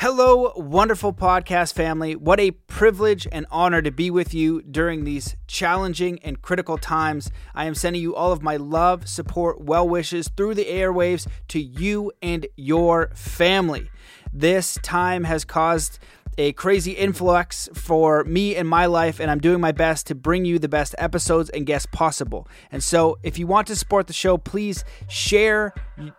Hello, wonderful podcast family. What a privilege and honor to be with you during these challenging and critical times. I am sending you all of my love, support, well wishes through the airwaves to you and your family. This time has caused a crazy influx for me and my life, and I'm doing my best to bring you the best episodes and guests possible. And so, if you want to support the show, please share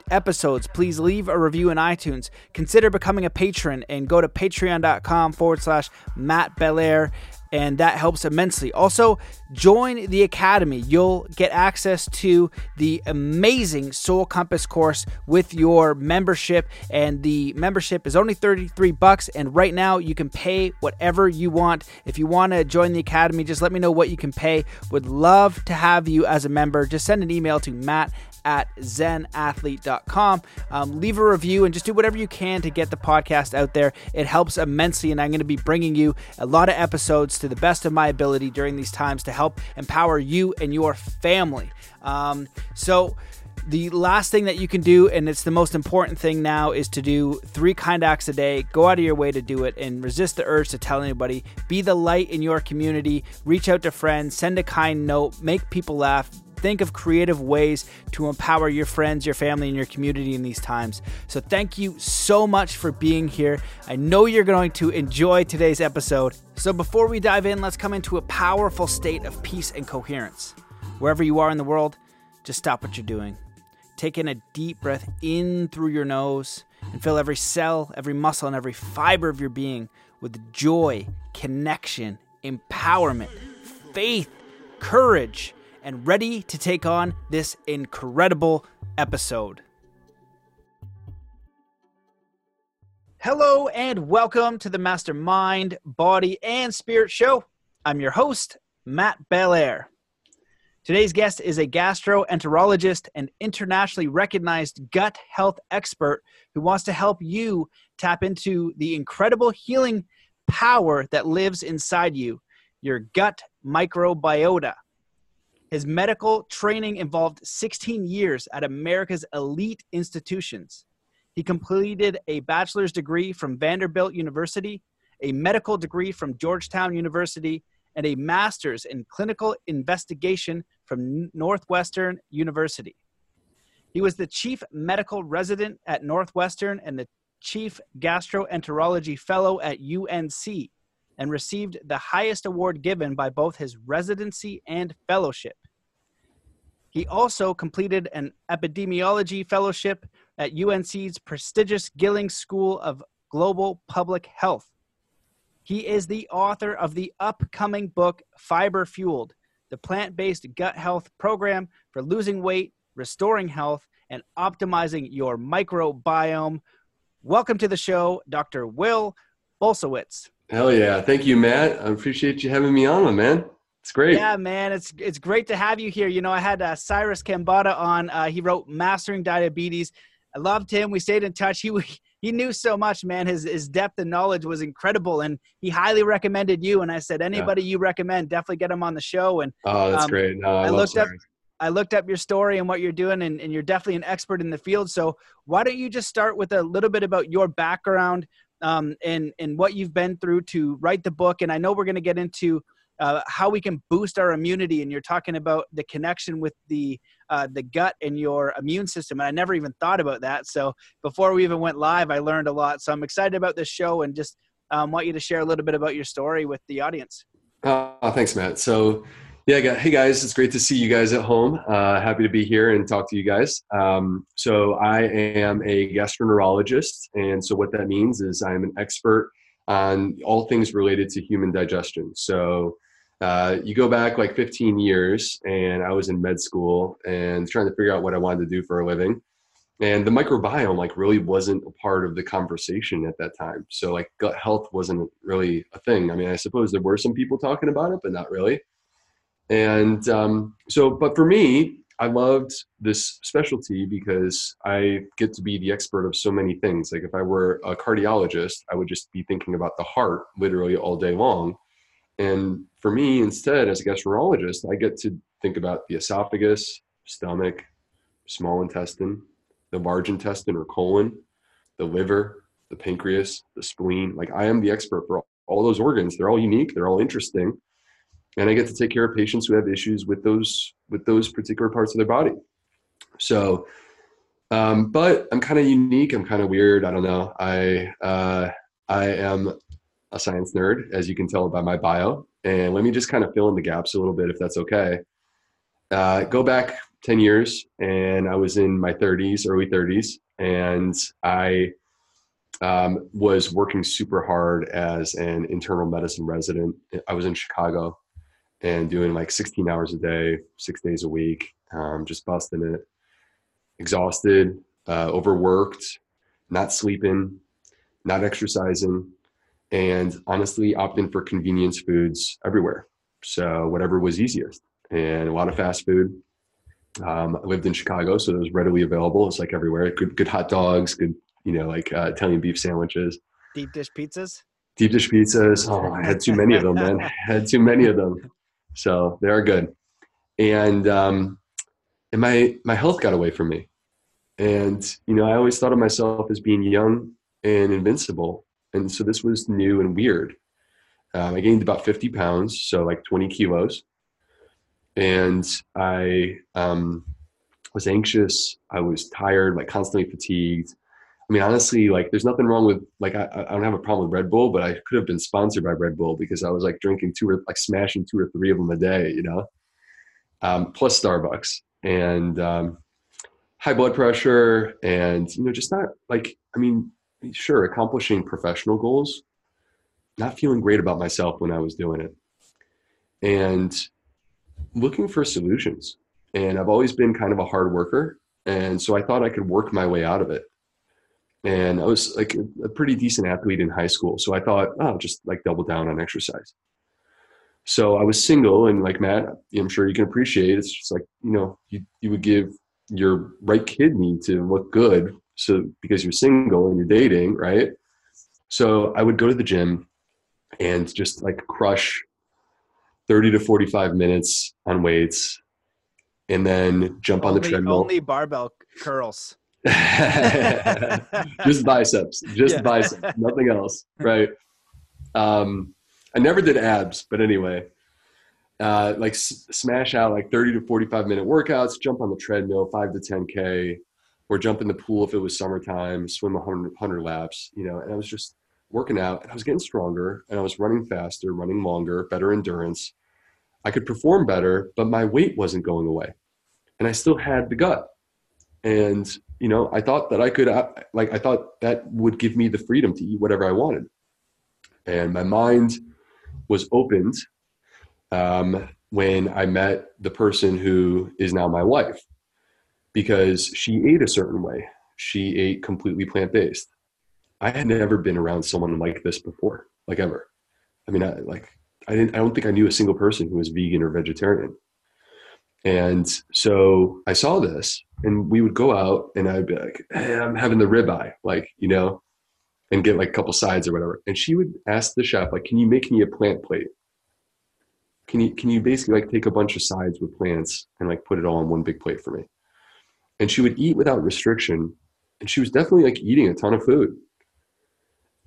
episodes. Please leave a review in iTunes. Consider becoming a patron and go to patreon.com forward slash Matt Belair and that helps immensely. Also, join the Academy. You'll get access to the amazing Soul Compass course with your membership, and the membership is only 33 bucks. And right now, you can pay whatever you want. If you want to join the Academy, just let me know what you can pay. Would love to have you as a member. Just send an email to matt at zenathlete.com. Um, leave a review and just do whatever you can to get the podcast out there. It helps immensely, and I'm going to be bringing you a lot of episodes to the best of my ability during these times to help empower you and your family. Um, so, the last thing that you can do, and it's the most important thing now, is to do three kind acts a day. Go out of your way to do it and resist the urge to tell anybody. Be the light in your community. Reach out to friends. Send a kind note. Make people laugh think of creative ways to empower your friends, your family, and your community in these times. So, thank you so much for being here. I know you're going to enjoy today's episode. So, before we dive in, let's come into a powerful state of peace and coherence. Wherever you are in the world, just stop what you're doing. Take in a deep breath in through your nose and fill every cell, every muscle, and every fiber of your being with joy, connection, empowerment, faith, courage, and ready to take on this incredible episode. Hello, and welcome to the Mastermind, Body, and Spirit Show. I'm your host, Matt Belair. Today's guest is a gastroenterologist and internationally recognized gut health expert who wants to help you tap into the incredible healing power that lives inside you, your gut microbiota. His medical training involved 16 years at America's elite institutions. He completed a bachelor's degree from Vanderbilt University, a medical degree from Georgetown University, and a master's in clinical investigation from Northwestern University. He was the chief medical resident at Northwestern and the chief gastroenterology fellow at UNC and received the highest award given by both his residency and fellowship. He also completed an epidemiology fellowship at UNC's prestigious Gillings School of Global Public Health. He is the author of the upcoming book Fiber Fueled, the plant based gut health program for losing weight, restoring health, and optimizing your microbiome. Welcome to the show, Dr. Will Bulsiewicz. Hell yeah. Thank you, Matt. I appreciate you having me on, my man. It's great. Yeah, man. It's it's great to have you here. You know, I had uh, Cyrus Khambatta on. Uh, he wrote Mastering Diabetes. I loved him. We stayed in touch. He he knew so much, man. His his depth and knowledge was incredible, and he highly recommended you. And I said, anybody yeah. you recommend, definitely get him on the show. And oh, that's um, great. No, I, I looked Cyrus. up. I looked up your story and what you're doing, and, and you're definitely an expert in the field. So why don't you just start with a little bit about your background, um, and and what you've been through to write the book. And I know we're going to get into uh, how we can boost our immunity. And you're talking about the connection with the uh, the gut and your immune system. And I never even thought about that. So before we even went live, I learned a lot. So I'm excited about this show and just um, want you to share a little bit about your story with the audience. Uh, thanks, Matt. So yeah, hey guys, it's great to see you guys at home. Uh, happy to be here and talk to you guys. Um, so I am a gastroenterologist, and so what that means is I'm an expert on all things related to human digestion. So uh, you go back like 15 years, and I was in med school and trying to figure out what I wanted to do for a living. And the microbiome like really wasn't a part of the conversation at that time. So like gut health wasn't really a thing. I mean, I suppose there were some people talking about it, but not really. And um, so, but for me, I loved this specialty because I get to be the expert of so many things. Like if I were a cardiologist, I would just be thinking about the heart literally all day long. And for me, instead, as a gastroenterologist, I get to think about the esophagus, stomach, small intestine, the large intestine or colon, the liver, the pancreas, the spleen. Like I am the expert for all, all those organs. They're all unique. They're all interesting, and I get to take care of patients who have issues with those with those particular parts of their body. So, um, but I'm kind of unique. I'm kind of weird. I don't know. I uh, I am a science nerd, as you can tell by my bio. And let me just kind of fill in the gaps a little bit, if that's okay. Uh, go back 10 years, and I was in my 30s, early 30s, and I um, was working super hard as an internal medicine resident. I was in Chicago and doing like 16 hours a day, six days a week, um, just busting it, exhausted, uh, overworked, not sleeping, not exercising, and honestly opting for convenience foods everywhere. So whatever was easiest, and a lot of fast food. Um, I lived in Chicago, so it was readily available. It's like everywhere. Good, good hot dogs, good, you know, like uh, Italian beef sandwiches, deep dish pizzas. Deep dish pizzas. Oh, I had too many of them, man. I had too many of them. So they are good. And um, and my my health got away from me. And you know, I always thought of myself as being young and invincible, and so this was new and weird. Um, I gained about 50 pounds, so like 20 kilos, and I um, was anxious. I was tired, like constantly fatigued. I mean, honestly, like there's nothing wrong with like I, I don't have a problem with Red Bull, but I could have been sponsored by Red Bull because I was like drinking two or like smashing two or three of them a day, you know, um, plus Starbucks and um, high blood pressure and you know just not like I mean sure, accomplishing professional goals, not feeling great about myself when I was doing it, and looking for solutions. And I've always been kind of a hard worker. And so I thought I could work my way out of it. And I was like a pretty decent athlete in high school. So I thought, oh, just like double down on exercise. So I was single and like Matt, I'm sure you can appreciate it's just like, you know, you, you would give your right kidney to look good so because you're single and you're dating right so i would go to the gym and just like crush 30 to 45 minutes on weights and then jump only, on the treadmill only barbell curls just biceps just yeah. biceps nothing else right um i never did abs but anyway uh, like s- smash out like 30 to 45 minute workouts jump on the treadmill 5 to 10k or jump in the pool if it was summertime, swim 100, 100 laps, you know, and I was just working out and I was getting stronger and I was running faster, running longer, better endurance. I could perform better, but my weight wasn't going away. And I still had the gut. And, you know, I thought that I could, uh, like, I thought that would give me the freedom to eat whatever I wanted. And my mind was opened um, when I met the person who is now my wife because she ate a certain way. She ate completely plant based. I had never been around someone like this before, like ever. I mean, I, like I didn't. I don't think I knew a single person who was vegan or vegetarian. And so I saw this, and we would go out, and I'd be like, hey, "I'm having the ribeye," like you know, and get like a couple sides or whatever. And she would ask the chef, like, "Can you make me a plant plate? Can you can you basically like take a bunch of sides with plants and like put it all on one big plate for me?" and she would eat without restriction and she was definitely like eating a ton of food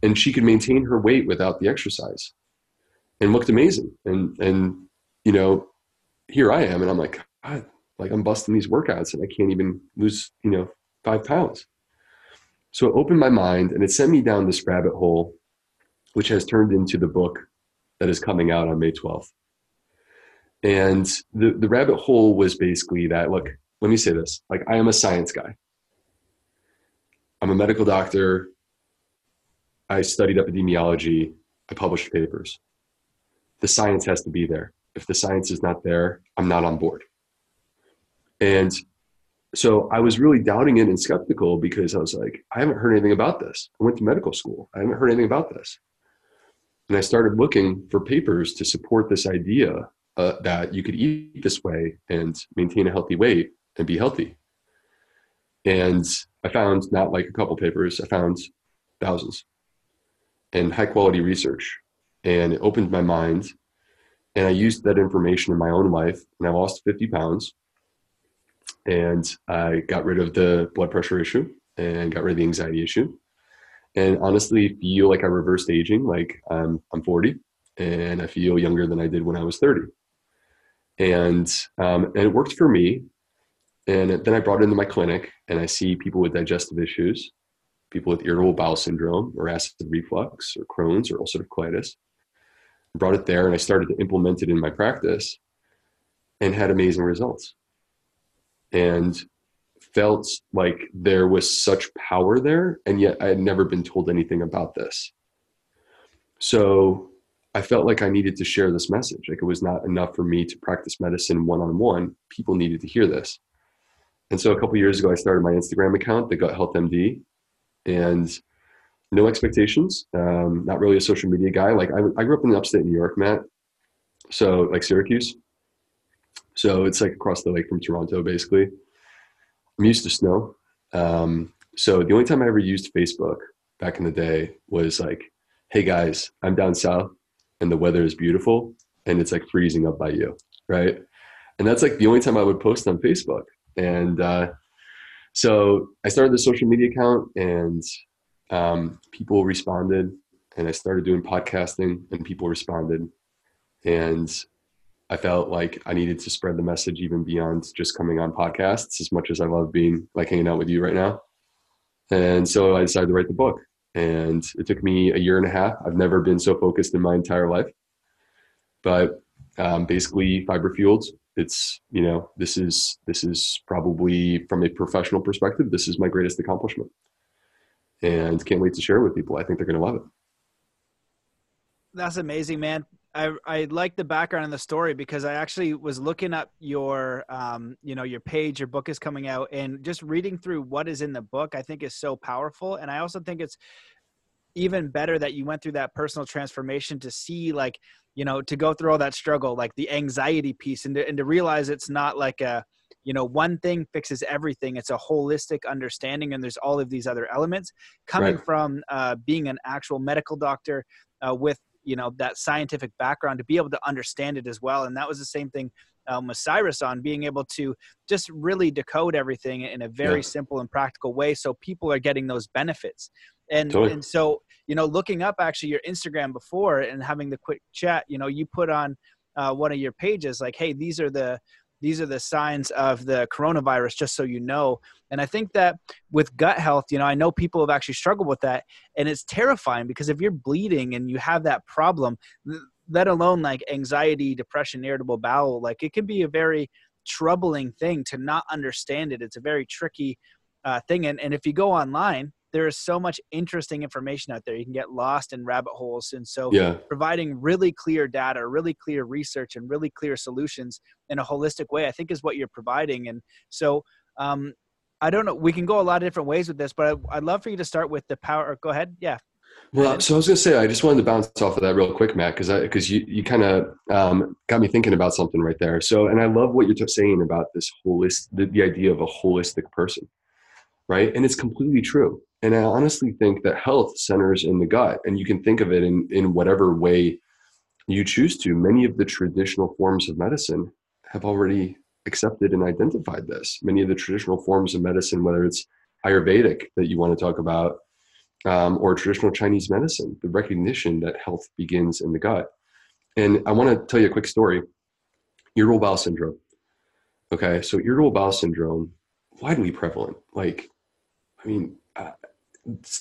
and she could maintain her weight without the exercise and looked amazing and and you know here i am and i'm like God, like i'm busting these workouts and i can't even lose you know five pounds. So it opened my mind and it sent me down this rabbit hole which has turned into the book that is coming out on may 12th and the, the rabbit hole was basically that look let me say this like i am a science guy. I'm a medical doctor. I studied epidemiology. I published papers. The science has to be there. If the science is not there i'm not on board and so i was really doubting it and skeptical because i was like i haven't heard anything about this i went to medical school i haven't heard anything about this and i started looking for papers to support this idea uh, that you could eat this way and maintain a healthy weight and be healthy. And I found not like a couple papers, I found thousands and high quality research. And it opened my mind. And I used that information in my own life. And I lost 50 pounds. And I got rid of the blood pressure issue and got rid of the anxiety issue. and honestly feel like I reversed aging. Like I'm, I'm 40 and I feel younger than I did when I was 30. And, um, and it worked for me. And then I brought it into my clinic and I see people with digestive issues, people with irritable bowel syndrome or acid reflux or Crohn's or ulcerative colitis. I brought it there and I started to implement it in my practice and had amazing results. And felt like there was such power there, and yet I had never been told anything about this. So I felt like I needed to share this message. Like it was not enough for me to practice medicine one on one. People needed to hear this. And so a couple years ago, I started my Instagram account, the Gut Health MD, and no expectations. Um, not really a social media guy. Like I, I grew up in the upstate New York, Matt. So like Syracuse. So it's like across the lake from Toronto, basically. I'm used to snow. Um, so the only time I ever used Facebook back in the day was like, hey guys, I'm down south and the weather is beautiful and it's like freezing up by you, right? And that's like the only time I would post on Facebook. And uh, so I started the social media account and um, people responded and I started doing podcasting and people responded. And I felt like I needed to spread the message even beyond just coming on podcasts as much as I love being like hanging out with you right now. And so I decided to write the book. And it took me a year and a half. I've never been so focused in my entire life. But um, basically, fiber fueled. It's you know this is this is probably from a professional perspective this is my greatest accomplishment, and can't wait to share it with people. I think they're going to love it. That's amazing, man. I I like the background in the story because I actually was looking up your um you know your page your book is coming out and just reading through what is in the book I think is so powerful and I also think it's even better that you went through that personal transformation to see like you know to go through all that struggle like the anxiety piece and to, and to realize it's not like a you know one thing fixes everything it's a holistic understanding and there's all of these other elements coming right. from uh, being an actual medical doctor uh, with you know that scientific background to be able to understand it as well and that was the same thing um, with cyrus on being able to just really decode everything in a very yeah. simple and practical way so people are getting those benefits and totally. and so you know looking up actually your instagram before and having the quick chat you know you put on uh, one of your pages like hey these are the these are the signs of the coronavirus just so you know. And i think that with gut health you know i know people have actually struggled with that and it's terrifying because if you're bleeding and you have that problem let alone like anxiety depression irritable bowel like it can be a very troubling thing to not understand it. It's a very tricky uh, thing. And, and if you go online there is so much interesting information out there. You can get lost in rabbit holes. And so yeah. providing really clear data, really clear research and really clear solutions in a holistic way, I think is what you're providing. And so, um, I don't know. We can go a lot of different ways with this, but I, would love for you to start with the power. Go ahead. Yeah. Well, so I was going to say, I just wanted to bounce off of that real quick, Matt, because because you you kind of um, got me thinking about something right there. So, and I love what you're saying about this holistic, the, the idea of a holistic person, right? And it's completely true. And I honestly think that health centers in the gut, and you can think of it in, in whatever way you choose to. Many of the traditional forms of medicine have already accepted and identified this. Many of the traditional forms of medicine, whether it's Ayurvedic that you want to talk about, um, or traditional Chinese medicine, the recognition that health begins in the gut. And I want to tell you a quick story irritable bowel syndrome. Okay, so irritable bowel syndrome, widely prevalent. Like, I mean, uh,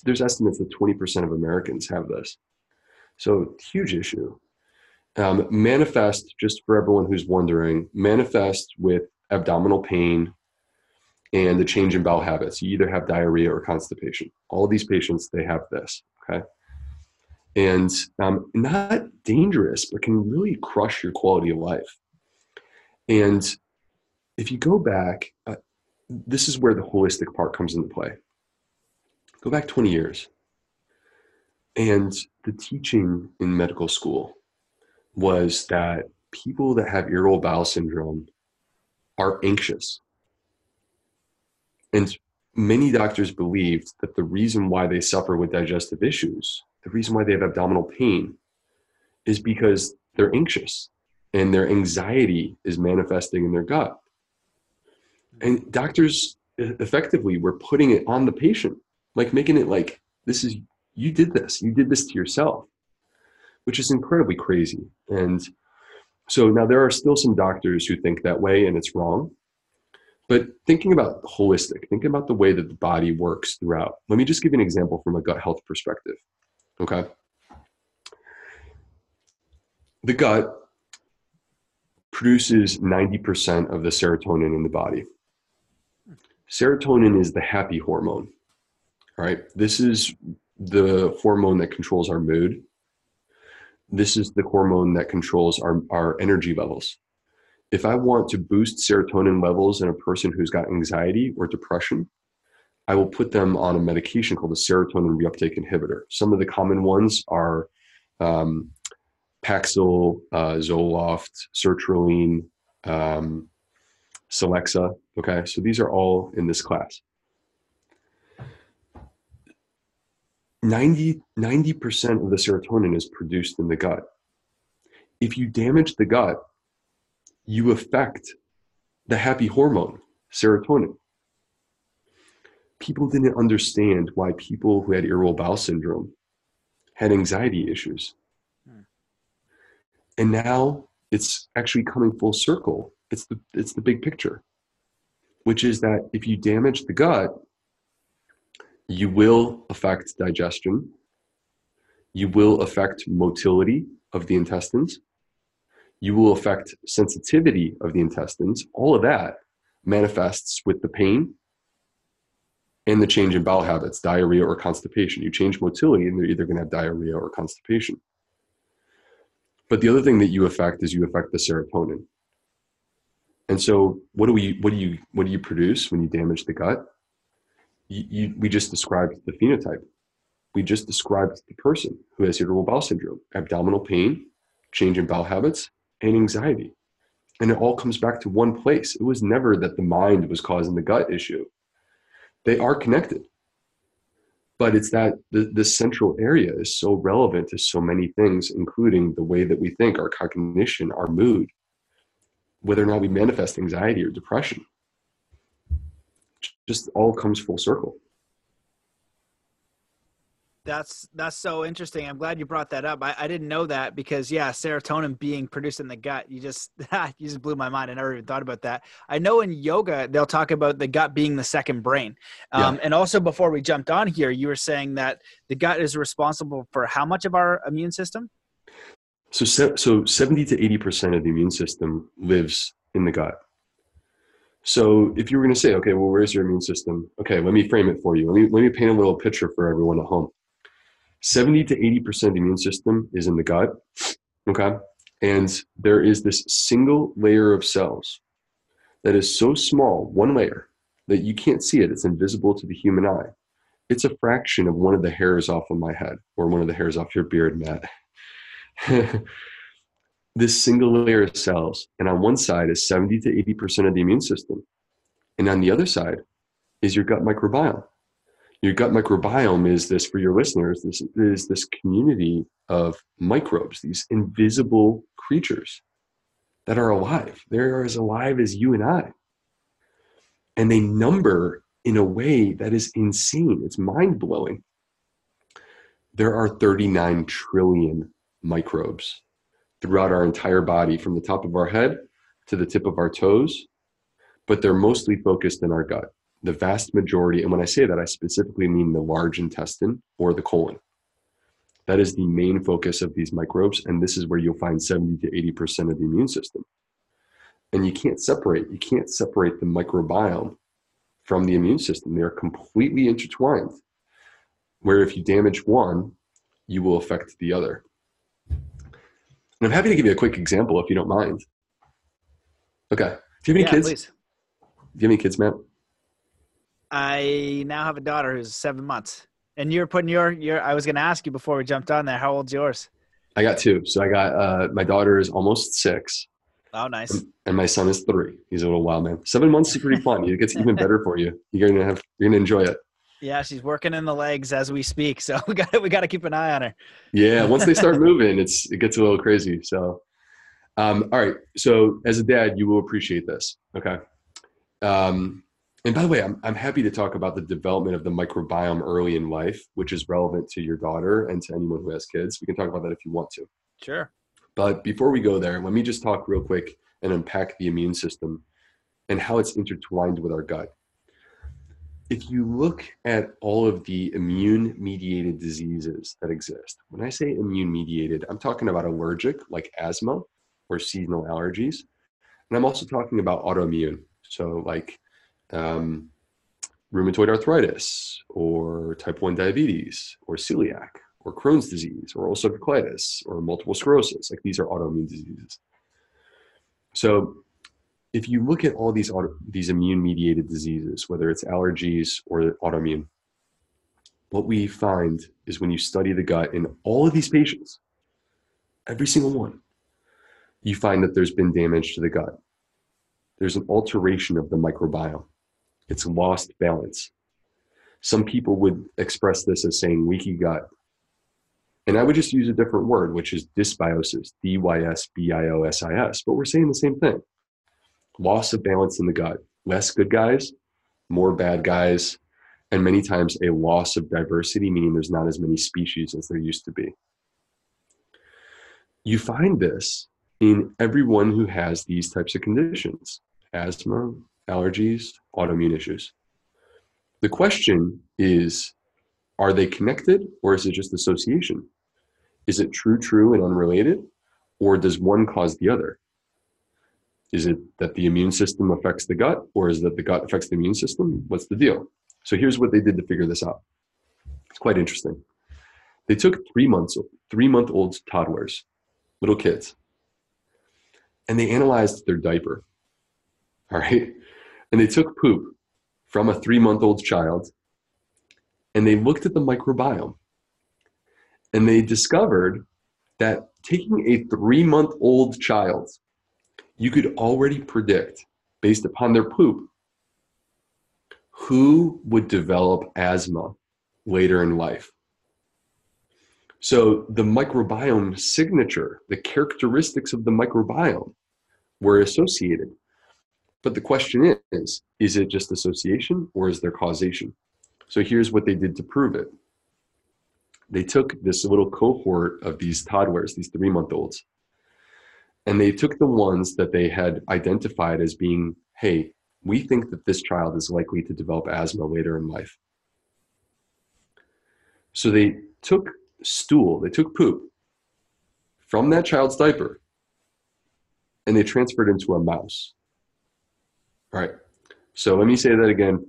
there's estimates that 20% of Americans have this. So huge issue. Um, manifest, just for everyone who's wondering, manifest with abdominal pain and the change in bowel habits. You either have diarrhea or constipation. All these patients, they have this. Okay. And um, not dangerous, but can really crush your quality of life. And if you go back, uh, this is where the holistic part comes into play. Go back 20 years. And the teaching in medical school was that people that have irritable bowel syndrome are anxious. And many doctors believed that the reason why they suffer with digestive issues, the reason why they have abdominal pain, is because they're anxious and their anxiety is manifesting in their gut. And doctors effectively were putting it on the patient like making it like this is you did this. You did this to yourself, which is incredibly crazy. And so now there are still some doctors who think that way and it's wrong. But thinking about holistic, thinking about the way that the body works throughout. Let me just give you an example from a gut health perspective. Okay. The gut produces 90% of the serotonin in the body. Serotonin is the happy hormone, right? This is the hormone that controls our mood. This is the hormone that controls our, our energy levels. If I want to boost serotonin levels in a person who's got anxiety or depression, I will put them on a medication called a serotonin reuptake inhibitor. Some of the common ones are um, Paxil, uh, Zoloft, sertraline, um, Celexa. Okay, so these are all in this class. 90, 90% of the serotonin is produced in the gut. If you damage the gut, you affect the happy hormone, serotonin. People didn't understand why people who had irritable bowel syndrome had anxiety issues. Hmm. And now it's actually coming full circle. It's the, it's the big picture, which is that if you damage the gut, you will affect digestion. You will affect motility of the intestines. You will affect sensitivity of the intestines. All of that manifests with the pain and the change in bowel habits, diarrhea or constipation. You change motility, and they're either going to have diarrhea or constipation. But the other thing that you affect is you affect the serotonin. And so, what do we? What do you? What do you produce when you damage the gut? You, we just described the phenotype. We just described the person who has irritable bowel syndrome, abdominal pain, change in bowel habits, and anxiety. And it all comes back to one place. It was never that the mind was causing the gut issue. They are connected. But it's that the, the central area is so relevant to so many things, including the way that we think, our cognition, our mood, whether or not we manifest anxiety or depression just all comes full circle. That's that's so interesting. I'm glad you brought that up. I, I, didn't know that because yeah serotonin being produced in the gut you just you just blew my mind. I never even thought about that. I know in yoga they'll talk about the gut being the second brain. Um, yeah. and also before we jumped on here you were saying that the gut is responsible for how much of our immune system? So so 70 to 80 percent of the immune system lives in the gut so if you were going to say, okay, well, where's your immune system? Okay, let me frame it for you. Let me, let me paint a little picture for everyone at home. 70 to 80% of the immune system is in the gut. Okay. And there is this single layer of cells that is so small, one layer, that you can't see it. It's invisible to the human eye. It's a fraction of one of the hairs off of my head or one of the hairs off your beard, Matt. this single layer of cells. And on one side is 70 to 80% of the immune system. And on the other side is your gut microbiome. Your gut microbiome is this, for your listeners, this is this community of microbes, these invisible creatures that are alive. They're as alive as you and I. And they number in a way that is insane. It's mind blowing. There are 39 trillion microbes throughout our entire body from the top of our head to the tip of our toes, but they're mostly focused in our gut. The vast majority, and when I say that, I specifically mean the large intestine or the colon. That is the main focus of these microbes, and this is where you'll find 70 to 80% of the immune system. And you can't separate, you can't separate the microbiome from the immune system. They are completely intertwined. Where if you damage one, you will affect the other. And I'm happy to give you a quick example if you don't mind. Okay. Do you have any yeah, kids? Please. Do you have any kids, Matt? I now have a daughter who's seven months. And you're putting your your I was gonna ask you before we jumped on there, how old's yours? I got two. So I got uh my daughter is almost six. Oh nice. And, and my son is three. He's a little wild man. Seven months is pretty fun. It gets even better for you. You're gonna have you're gonna enjoy it. Yeah, she's working in the legs as we speak, so we got we got to keep an eye on her. Yeah, once they start moving, it's it gets a little crazy. So, um, all right. So as a dad, you will appreciate this. Okay. Um, and by the way, I'm, I'm happy to talk about the development of the microbiome early in life, which is relevant to your daughter and to anyone who has kids. We can talk about that if you want to. Sure. But before we go there, let me just talk real quick and unpack the immune system and how it's intertwined with our gut. If you look at all of the immune mediated diseases that exist, when I say immune mediated, I'm talking about allergic, like asthma or seasonal allergies. And I'm also talking about autoimmune, so like um, rheumatoid arthritis or type 1 diabetes or celiac or Crohn's disease or ulcerative colitis or multiple sclerosis. Like these are autoimmune diseases. So if you look at all these auto, these immune mediated diseases, whether it's allergies or autoimmune, what we find is when you study the gut in all of these patients, every single one, you find that there's been damage to the gut. There's an alteration of the microbiome. It's lost balance. Some people would express this as saying leaky gut. And I would just use a different word, which is dysbiosis, D Y S B I O S I S. But we're saying the same thing loss of balance in the gut, less good guys, more bad guys, and many times a loss of diversity, meaning there's not as many species as there used to be. You find this in everyone who has these types of conditions asthma, allergies, autoimmune issues. The question is are they connected or is it just association? Is it true, true, and unrelated? Or does one cause the other? Is it that the immune system affects the gut or is that the gut affects the immune system? What's the deal? So here's what they did to figure this out. It's quite interesting. They took three months, three month old toddlers, little kids, and they analyzed their diaper. All right. And they took poop from a three month old child and they looked at the microbiome and they discovered that taking a three month old child, you could already predict based upon their poop who would develop asthma later in life. So the microbiome signature, the characteristics of the microbiome were associated but the question is is it just association or is there causation? So here's what they did to prove it they took this little cohort of these toddlers, these three month olds, and they took the ones that they had identified as being, hey, we think that this child is likely to develop asthma later in life. So they took stool, they took poop from that child's diaper and they transferred into a mouse. All right. So let me say that again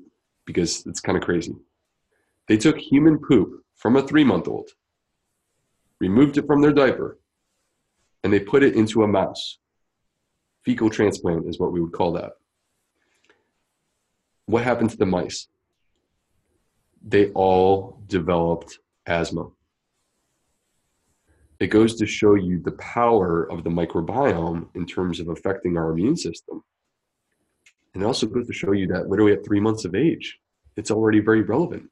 because it's kind of crazy. They took human poop from a three month old, removed it from their diaper, and they put it into a mouse. Fecal transplant is what we would call that. What happened to the mice? They all developed asthma. It goes to show you the power of the microbiome in terms of affecting our immune system. And it also goes to show you that literally at three months of age, it's already very relevant.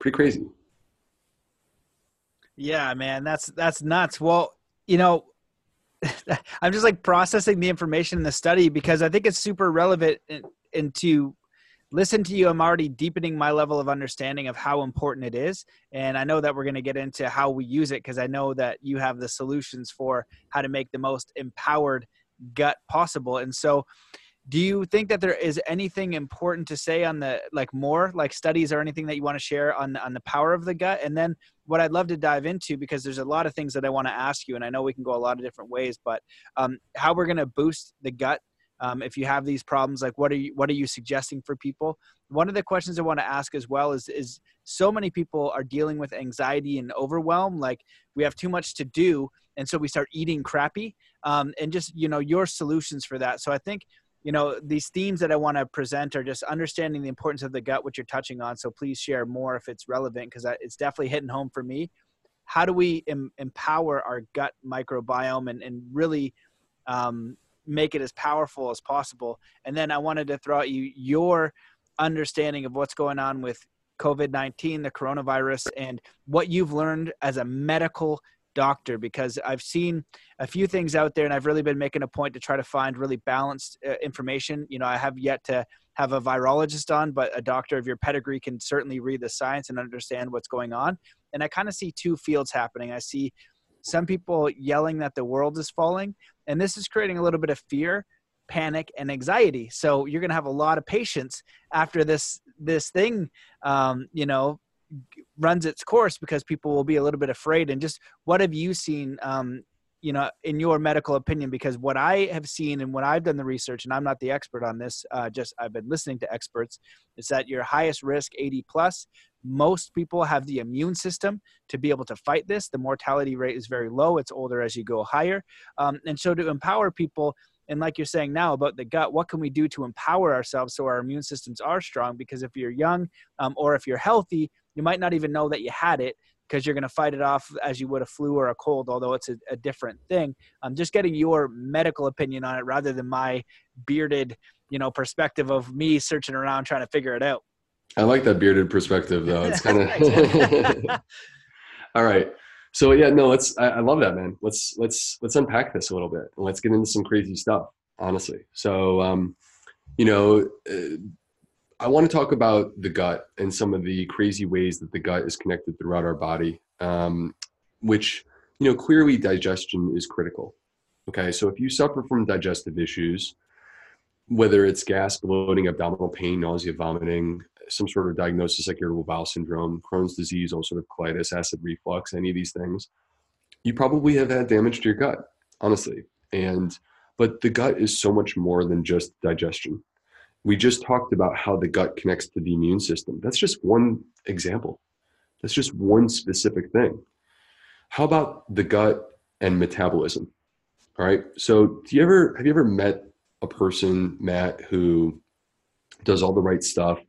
Pretty crazy. Yeah, man, that's that's nuts. Well, you know, I'm just like processing the information in the study because I think it's super relevant and, to listen to you i'm already deepening my level of understanding of how important it is and i know that we're going to get into how we use it because i know that you have the solutions for how to make the most empowered gut possible. And so, do you think that there is anything important to say on the like more like studies or anything that you want to share on on the power of the gut? And then what i'd love to dive into because there's a lot of things that i want to ask you and i know we can go a lot of different ways but um, how we're going to boost the gut um, if you have these problems like what are you what are you suggesting for people? One of the questions i want to ask as well is is so many people are dealing with anxiety and overwhelm like we have too much to do and so we start eating crappy um, and just you know your solutions for that. So i think you know these themes that i want to present are just understanding the importance of the gut which you're touching on so please share more if it's relevant because it's definitely hitting home for me. How do we em- empower our gut microbiome and, and really um, make it as powerful as possible? And then i wanted to throw at you your understanding of what's going on with covid-19 the coronavirus and what you've learned as a medical doctor because I've seen a few things out there and I've really been making a point to try to find really balanced uh, information. You know, I have yet to have a virologist on, but a doctor of your pedigree can certainly read the science and understand what's going on. And I kind of see two fields happening. I see some people yelling that the world is falling, and this is creating a little bit of fear panic and anxiety so you're going to have a lot of patients after this this thing um, you know runs its course because people will be a little bit afraid. And just what have you seen um, you know in your medical opinion? Because what i have seen and what i've done the research and i'm not the expert on this uh, just i've been listening to experts is that your highest risk 80 plus most people have the immune system to be able to fight this. The mortality rate is very low. It's older as you go higher. Um, and so to empower people and like you're saying now about the gut what can we do to empower ourselves so our immune systems are strong? Because if you're young um, or if you're healthy you might not even know that you had it because you're going to fight it off as you would a flu or a cold although it's a, a different thing. I'm just getting your medical opinion on it rather than my bearded you know perspective of me searching around trying to figure it out. I like that bearded perspective though. It's kind of all right so yeah, no, let's. I, I, love that, man. Let's let's let's unpack this a little bit and let's get into some crazy stuff. Honestly, so um, you know, uh, I want to talk about the gut and some of the crazy ways that the gut is connected throughout our body, um, which you know clearly digestion is critical. Okay, so if you suffer from digestive issues, whether it's gas, bloating, abdominal pain, nausea, vomiting, some sort of diagnosis like irritable bowel syndrome, Crohn's disease, ulcerative colitis, acid reflux, any of these things, you probably have had damage to your gut, honestly. And but the gut is so much more than just digestion. We just talked about how the gut connects to the immune system. That's just one example. That's just one specific thing. How about the gut and metabolism? All right. So, do you ever have you ever met a person, Matt, who does all the right stuff,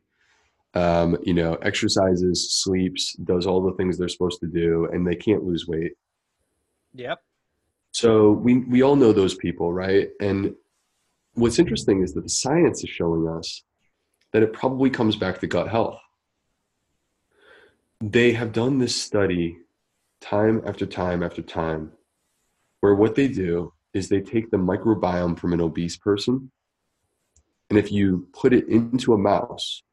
um, you know, exercises, sleeps, does all the things they're supposed to do, and they can't lose weight. Yep. So we we all know those people, right? And what's interesting is that the science is showing us that it probably comes back to gut health. They have done this study time after time after time, where what they do is they take the microbiome from an obese person, and if you put it into a mouse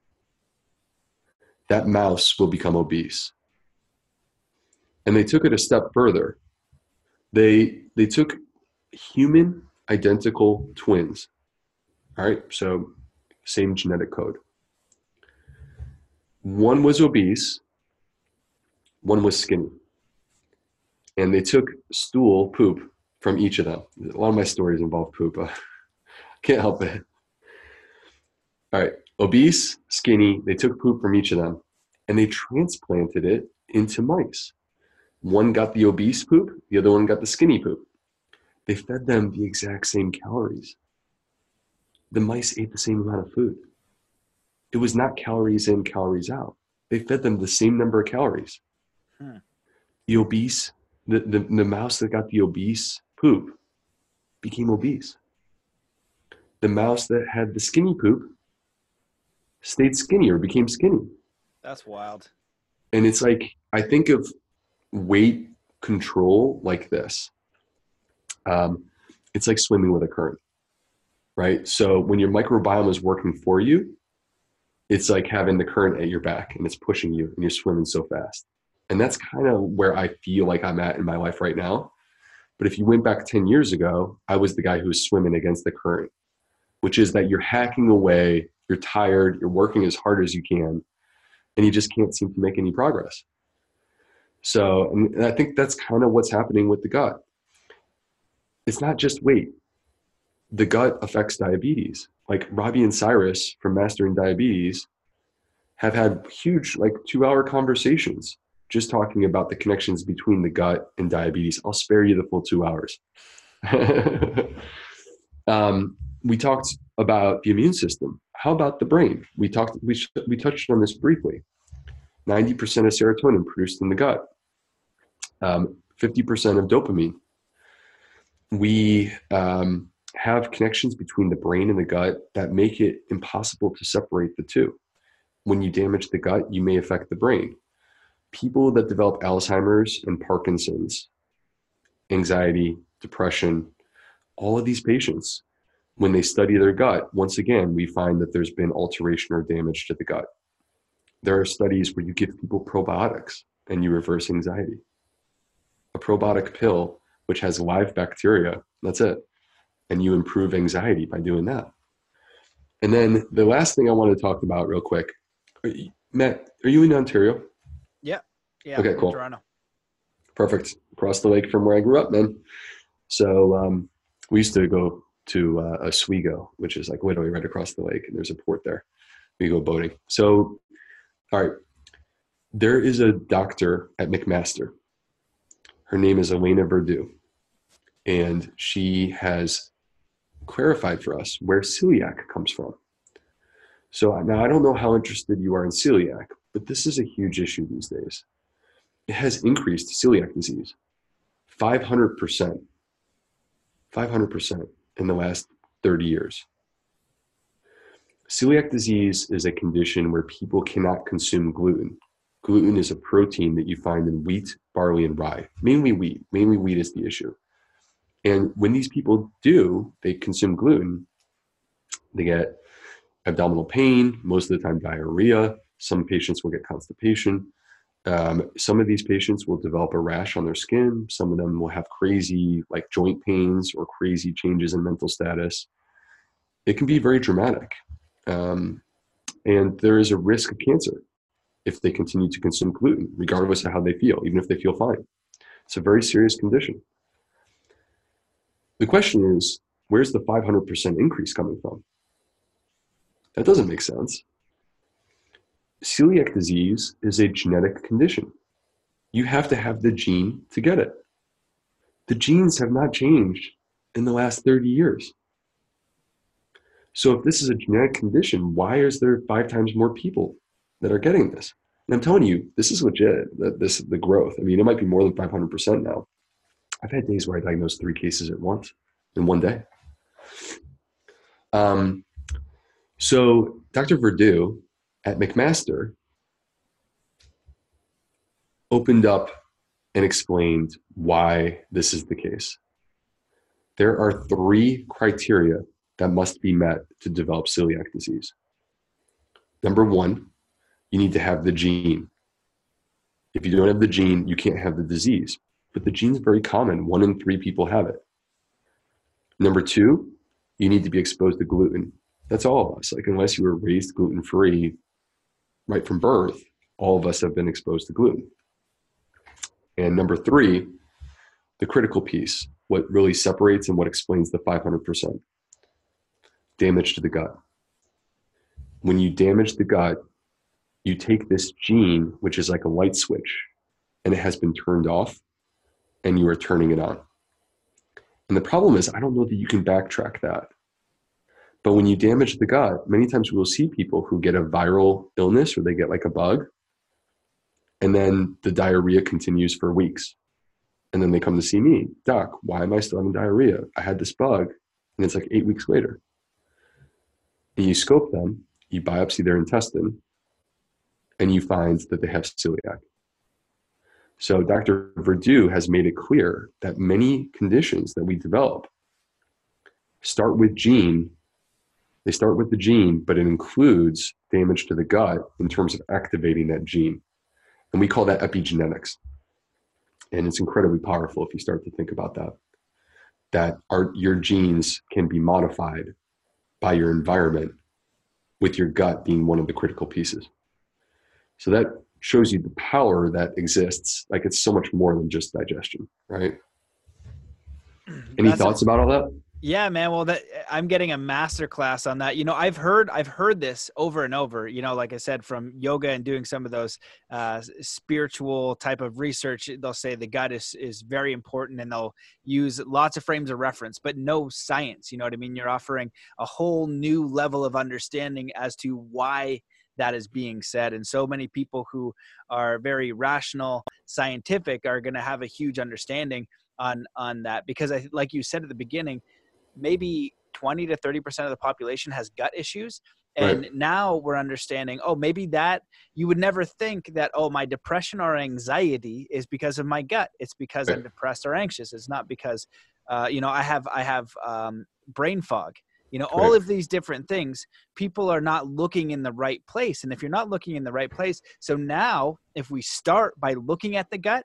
that mouse will become obese. And they took it a step further. They they took human identical twins. All right, so same genetic code. One was obese, one was skinny. And they took stool, poop from each of them. A lot of my stories involve poop. I can't help it. All right, obese, skinny, they took poop from each of them and they transplanted it into mice. One got the obese poop, the other one got the skinny poop. They fed them the exact same calories. The mice ate the same amount of food. It was not calories in, calories out. They fed them the same number of calories. Hmm. The obese, the, the, the mouse that got the obese poop became obese. The mouse that had the skinny poop stayed skinny or became skinny. That's wild. And it's like I think of weight control like this. Um, it's like swimming with a current, right? So when your microbiome is working for you, it's like having the current at your back and it's pushing you and you're swimming so fast. And that's kind of where I feel like I'm at in my life right now. But if you went back 10 years ago, I was the guy who was swimming against the current, which is that you're hacking away, you're tired, you're working as hard as you can, and you just can't seem to make any progress. So, and I think that's kind of what's happening with the gut. It's not just weight. The gut affects diabetes. Like Robby and Cyrus from Mastering Diabetes have had huge, like two hour conversations just talking about the connections between the gut and diabetes. I'll spare you the full two hours. um, we talked about the immune system how about the brain? We talked, we, we touched on this briefly. 90% of serotonin produced in the gut, um, 50% of dopamine. We um, have connections between the brain and the gut that make it impossible to separate the two. When you damage the gut, you may affect the brain. People that develop Alzheimer's and Parkinson's anxiety, depression, all of these patients, when they study their gut, once again, we find that there's been alteration or damage to the gut. There are studies where you give people probiotics and you reverse anxiety. A probiotic pill, which has live bacteria, that's it. And you improve anxiety by doing that. And then the last thing I want to talk about real quick. Matt, are you in Ontario? Yeah. Yeah. Okay, cool. Toronto. Perfect. Across the lake from where I grew up, man. So um, we used to go to uh, Oswego, which is like literally right across the lake, and there's a port there. We go boating. So, all right, there is a doctor at McMaster. Her name is Elena Verdu, and she has clarified for us where celiac comes from. So now I don't know how interested you are in celiac, but this is a huge issue these days. It has increased celiac disease 500%. 500% in the last 30 years. Celiac disease is a condition where people cannot consume gluten. Gluten is a protein that you find in wheat, barley, and rye. Mainly wheat. Mainly wheat is the issue. And when these people do, they consume gluten, they get abdominal pain, most of the time diarrhea. Some patients will get constipation. Um, some of these patients will develop a rash on their skin. Some of them will have crazy, like joint pains or crazy changes in mental status. It can be very dramatic. Um, and there is a risk of cancer if they continue to consume gluten, regardless of how they feel, even if they feel fine. It's a very serious condition. The question is where's the 500% increase coming from? That doesn't make sense celiac disease is a genetic condition. You have to have the gene to get it. The genes have not changed in the last 30 years. So if this is a genetic condition, why is there five times more people that are getting this? And I'm telling you, this is legit. That This the growth. I mean, it might be more than 500% now. I've had days where I diagnosed three cases at once in one day. Um, so Dr. Verdu at McMaster opened up and explained why this is the case. There are three criteria that must be met to develop celiac disease. Number one, you need to have the gene. If you don't have the gene, you can't have the disease. But the gene is very common. One in three people have it. Number two, you need to be exposed to gluten. That's all of us. Like, unless you were raised gluten free, right from birth, all of us have been exposed to gluten. And number three, the critical piece, what really separates and what explains the 500% damage to the gut. When you damage the gut, you take this gene, which is like a light switch, and it has been turned off, and you are turning it on. And the problem is, I don't know that you can backtrack that. But when you damage the gut, many times we'll see people who get a viral illness or they get like a bug, and then the diarrhea continues for weeks. And then they come to see me, Doc, why am I still having diarrhea? I had this bug, and it's like eight weeks later. And you scope them, you biopsy their intestine, and you find that they have celiac. So Dr. Verdu has made it clear that many conditions that we develop start with gene they start with the gene, but it includes damage to the gut in terms of activating that gene. And we call that epigenetics. And it's incredibly powerful if you start to think about that. That our, your genes can be modified by your environment, with your gut being one of the critical pieces. So that shows you the power that exists. Like it's so much more than just digestion, right? Mm-hmm. Any That's thoughts a- about all that? Yeah, man. Well, that I'm getting a master class on that. You know, I've heard I've heard this over and over. You know, like I said, from yoga and doing some of those uh, spiritual type of research, they'll say the gut is is very important, and they'll use lots of frames of reference, but no science. You know what I mean? You're offering a whole new level of understanding as to why that is being said, and so many people who are very rational, scientific, are going to have a huge understanding on on that because I, like you said at the beginning maybe 20 to 30% of the population has gut issues. And Right. now we're understanding oh maybe that you would never think that oh my depression or anxiety is because of my gut. It's because i'm depressed or anxious. It's not because uh, you know i have i have um, brain fog. You know all Right. of these different things people are not looking in the right place. And if you're not looking in the right place so now if we start by looking at the gut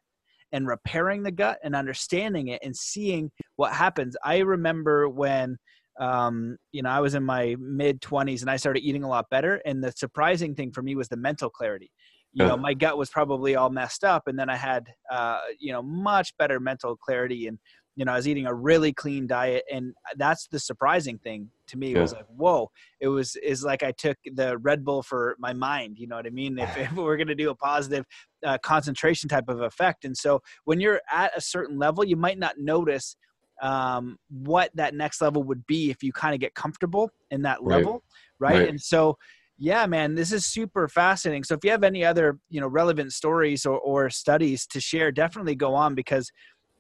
and repairing the gut and understanding it and seeing what happens i remember when um, you know i was in my mid 20s and i started eating a lot better and the surprising thing for me was the mental clarity you Yeah. know my gut was probably all messed up and then i had uh, you know much better mental clarity and you know i was eating a really clean diet and that's the surprising thing to me it was like whoa it was is like i took the red bull for my mind you know what i mean if, if we're going to do a positive uh, concentration type of effect and so when you're at a certain level you might not notice um, what that next level would be if you kind of get comfortable in that Right. level right? Right. and so yeah man this is super fascinating so if you have any other you know relevant stories or, or studies to share definitely go on because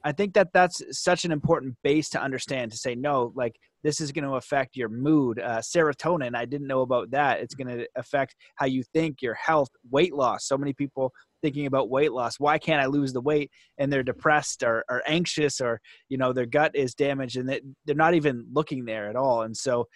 i think that that's such an important base to understand to say no like this is going to affect your mood uh, serotonin i didn't know about that. It's going to affect how you think your health weight loss. So many people thinking about weight loss. Why can't i lose the weight? And they're depressed or, or anxious or you know their gut is damaged and they, they're not even looking there at all. And so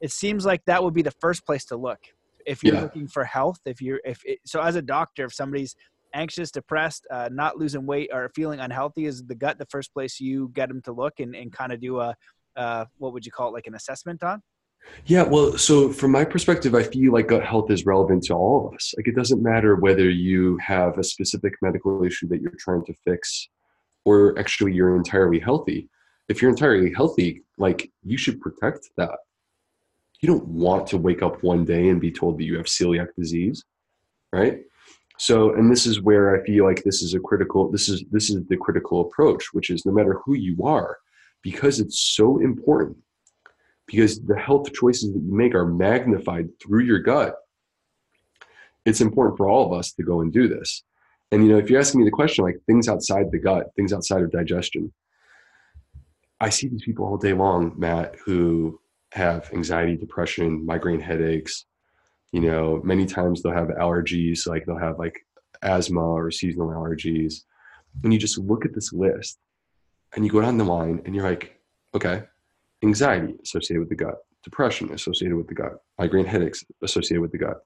it seems like that would be the first place to look. If you're Yeah. looking for health if you're if it, so as a doctor if somebody's anxious depressed uh, not losing weight or feeling unhealthy is the gut the first place you get them to look and, and kind of do a uh, what would you call it like an assessment on Yeah, well, so from my perspective, I feel like gut health is relevant to all of us. Like it doesn't matter whether you have a specific medical issue that you're trying to fix or actually you're entirely healthy. If you're entirely healthy, like you should protect that. You don't want to wake up one day and be told that you have celiac disease, right? So, and this is where I feel like this is a critical this is this is the critical approach, which is no matter who you are, because it's so important because the health choices that you make are magnified through your gut. It's important for all of us to go and do this. And you know, if you're asking me the question like things outside the gut, things outside of digestion, I see these people all day long, Matt, who have anxiety, depression, migraine headaches. You know, many times they'll have allergies, like they'll have like asthma or seasonal allergies. And you just look at this list and you go down the line and you're like, okay, anxiety associated with the gut, depression associated with the gut, migraine headaches associated with the gut,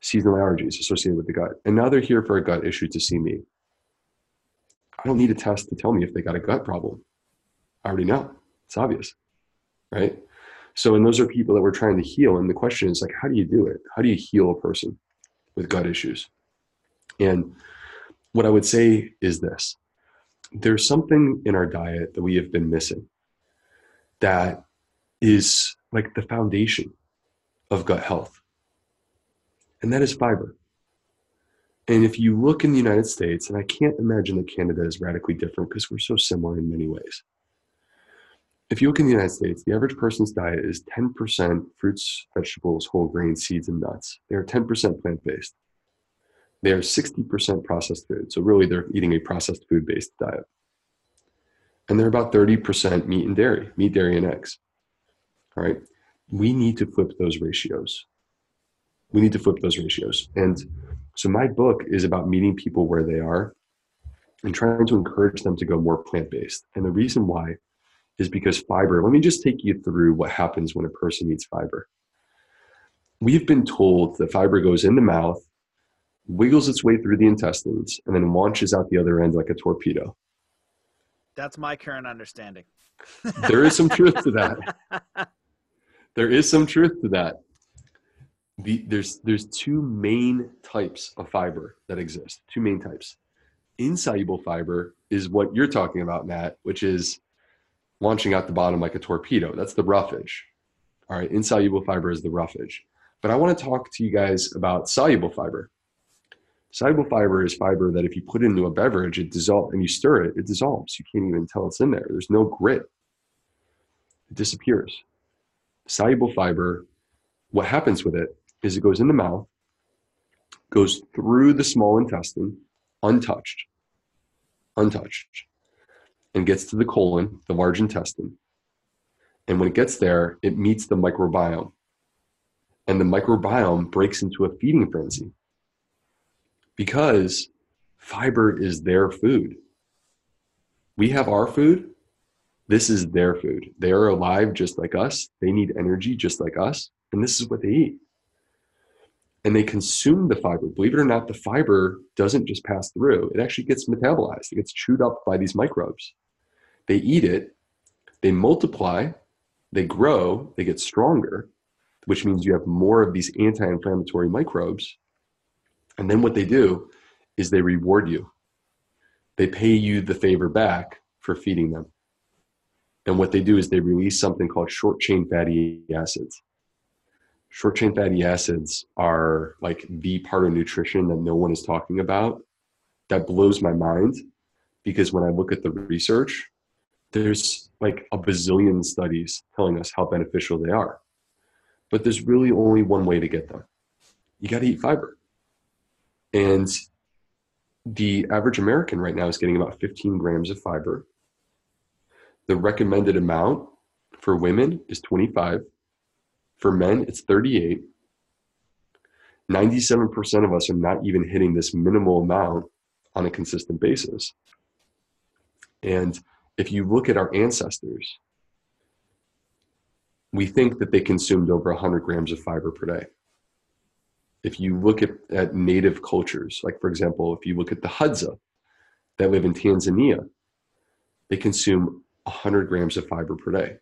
seasonal allergies associated with the gut. And now they're here for a gut issue to see me. I don't need a test to tell me if they got a gut problem. I already know. It's obvious. Right? So, and those are people that we're trying to heal. And the question is like, how do you do it? How do you heal a person with gut issues? And what I would say is this there's something in our diet that we have been missing that is like the foundation of gut health, and that is fiber. And if you look in the United States, and I can't imagine that Canada is radically different because we're so similar in many ways. If you look in the United States, the average person's diet is 10% fruits, vegetables, whole grains, seeds, and nuts. They are 10% plant based. They are 60% processed food. So, really, they're eating a processed food based diet. And they're about 30% meat and dairy, meat, dairy, and eggs. All right. We need to flip those ratios. We need to flip those ratios. And so, my book is about meeting people where they are and trying to encourage them to go more plant based. And the reason why is because fiber, let me just take you through what happens when a person eats fiber. We've been told that fiber goes in the mouth, wiggles its way through the intestines, and then launches out the other end like a torpedo. that's my current understanding There is some truth to that. There is some truth to that. The, there's there's two main types of fiber that exist. Two main types. Insoluble fiber is what you're talking about, Matt, which is launching out the bottom like a torpedo. That's the roughage. All right, insoluble fiber is the roughage. But I want to talk to you guys about soluble fiber. Soluble fiber is fiber that if you put into a beverage, it dissolves and you stir it, it dissolves. You can't even tell it's in there. There's no grit. It disappears. Soluble fiber, what happens with it is it goes in the mouth, goes through the small intestine, untouched, untouched, and gets to the colon, the large intestine. And when it gets there, it meets the microbiome and the microbiome breaks into a feeding frenzy because fiber is their food. We have our food. This is their food. They are alive just like us. They need energy just like us. And this is what they eat. And they consume the fiber. Believe it or not, the fiber doesn't just pass through, it actually gets metabolized, it gets chewed up by these microbes. They eat it, they multiply, they grow, they get stronger, which means you have more of these anti inflammatory microbes. And then what they do is they reward you. They pay you the favor back for feeding them. And what they do is they release something called short chain fatty acids. Short chain fatty acids are like the part of nutrition that no one is talking about. That blows my mind because when I look at the research, there's like a bazillion studies telling us how beneficial they are. But there's really only one way to get them. You got to eat fiber. And the average American right now is getting about 15 grams of fiber. The recommended amount for women is 25. For men, it's 38. 97% of us are not even hitting this minimal amount on a consistent basis. And if you look at our ancestors, we think that they consumed over 100 grams of fiber per day. If you look at, at native cultures, like for example, if you look at the Hadza that live in Tanzania, they consume 100 grams of fiber per day.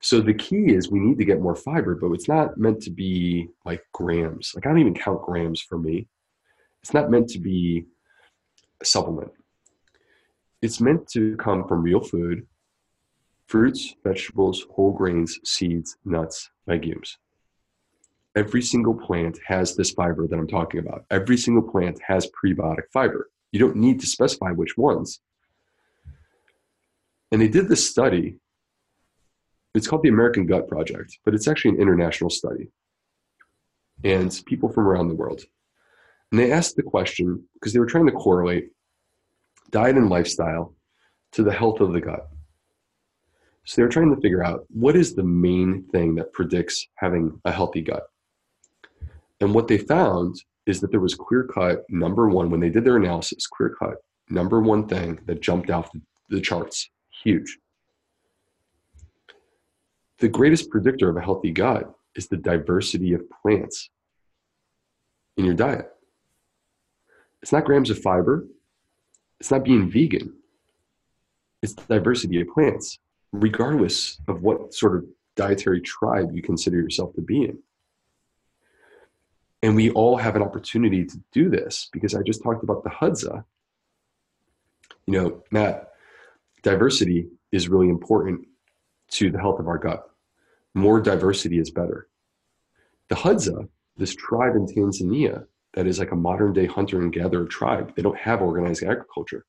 So the key is we need to get more fiber, but it's not meant to be like grams. Like I don't even count grams for me. It's not meant to be a supplement. It's meant to come from real food, fruits, vegetables, whole grains, seeds, nuts, legumes. Every single plant has this fiber that I'm talking about. Every single plant has prebiotic fiber. You don't need to specify which ones. And they did this study. It's called the American Gut Project, but it's actually an international study. And people from around the world. And they asked the question because they were trying to correlate diet and lifestyle to the health of the gut. So they're trying to figure out what is the main thing that predicts having a healthy gut. And what they found is that there was clear cut number one when they did their analysis, clear cut number one thing that jumped off the charts, huge. The greatest predictor of a healthy gut is the diversity of plants in your diet. It's not grams of fiber, it's not being vegan. It's diversity of plants, regardless of what sort of dietary tribe you consider yourself to be in. And we all have an opportunity to do this because I just talked about the Hadza. You know, Matt, diversity is really important to the health of our gut. More diversity is better. The Hadza, this tribe in Tanzania, that is like a modern day hunter and gatherer tribe. They don't have organized agriculture.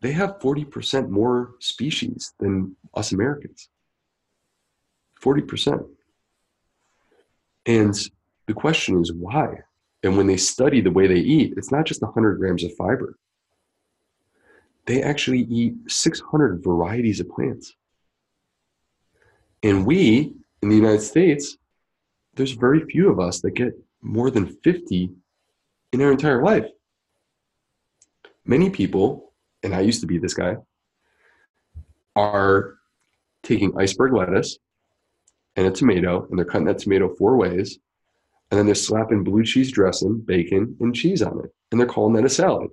They have 40% more species than us Americans. 40%. And the question is why? And when they study the way they eat, it's not just 100 grams of fiber. They actually eat 600 varieties of plants. And we, in the United States, there's very few of us that get more than 50 in their entire life. Many people, and I used to be this guy, are taking iceberg lettuce and a tomato, and they're cutting that tomato four ways, and then they're slapping blue cheese dressing, bacon, and cheese on it, and they're calling that a salad.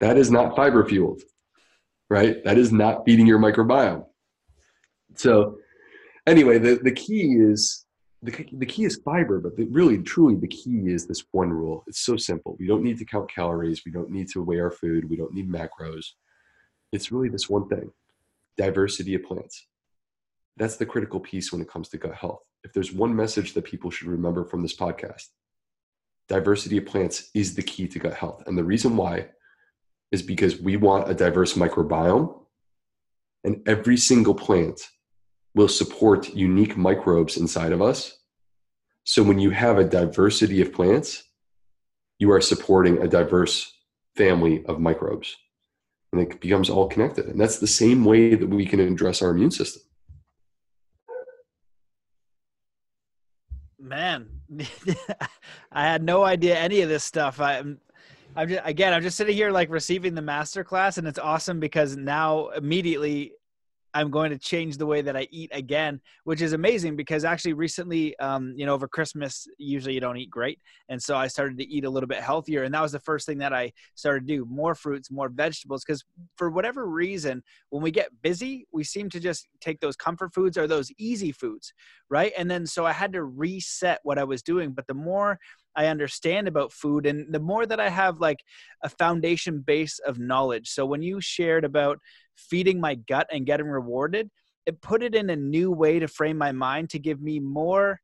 That is not fiber fueled, right? That is not feeding your microbiome. So, anyway, the, the key is the, the key is fiber, but the, really, truly, the key is this one rule. It's so simple. We don't need to count calories. We don't need to weigh our food. We don't need macros. It's really this one thing diversity of plants. That's the critical piece when it comes to gut health. If there's one message that people should remember from this podcast, diversity of plants is the key to gut health. And the reason why is because we want a diverse microbiome, and every single plant will support unique microbes inside of us. So when you have a diversity of plants, you are supporting a diverse family of microbes. And it becomes all connected. And that's the same way that we can address our immune system. Man, I had no idea any of this stuff. I'm, I'm just again, I'm just sitting here like receiving the master class, and it's awesome because now immediately I'm going to change the way that I eat again, which is amazing because actually recently, um, you know, over Christmas, usually you don't eat great. And so I started to eat a little bit healthier. And that was the first thing that I started to do more fruits, more vegetables. Because for whatever reason, when we get busy, we seem to just take those comfort foods or those easy foods, right? And then so I had to reset what I was doing. But the more I understand about food and the more that I have like a foundation base of knowledge. So when you shared about feeding my gut and getting rewarded, it put it in a new way to frame my mind to give me more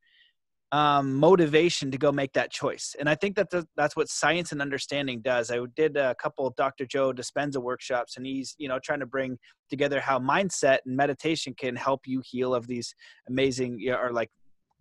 um, motivation to go make that choice. And I think that that's what science and understanding does. I did a couple Dr. Joe Dispenza workshops, and he's you know trying to bring together how mindset and meditation can help you heal of these amazing you know, or like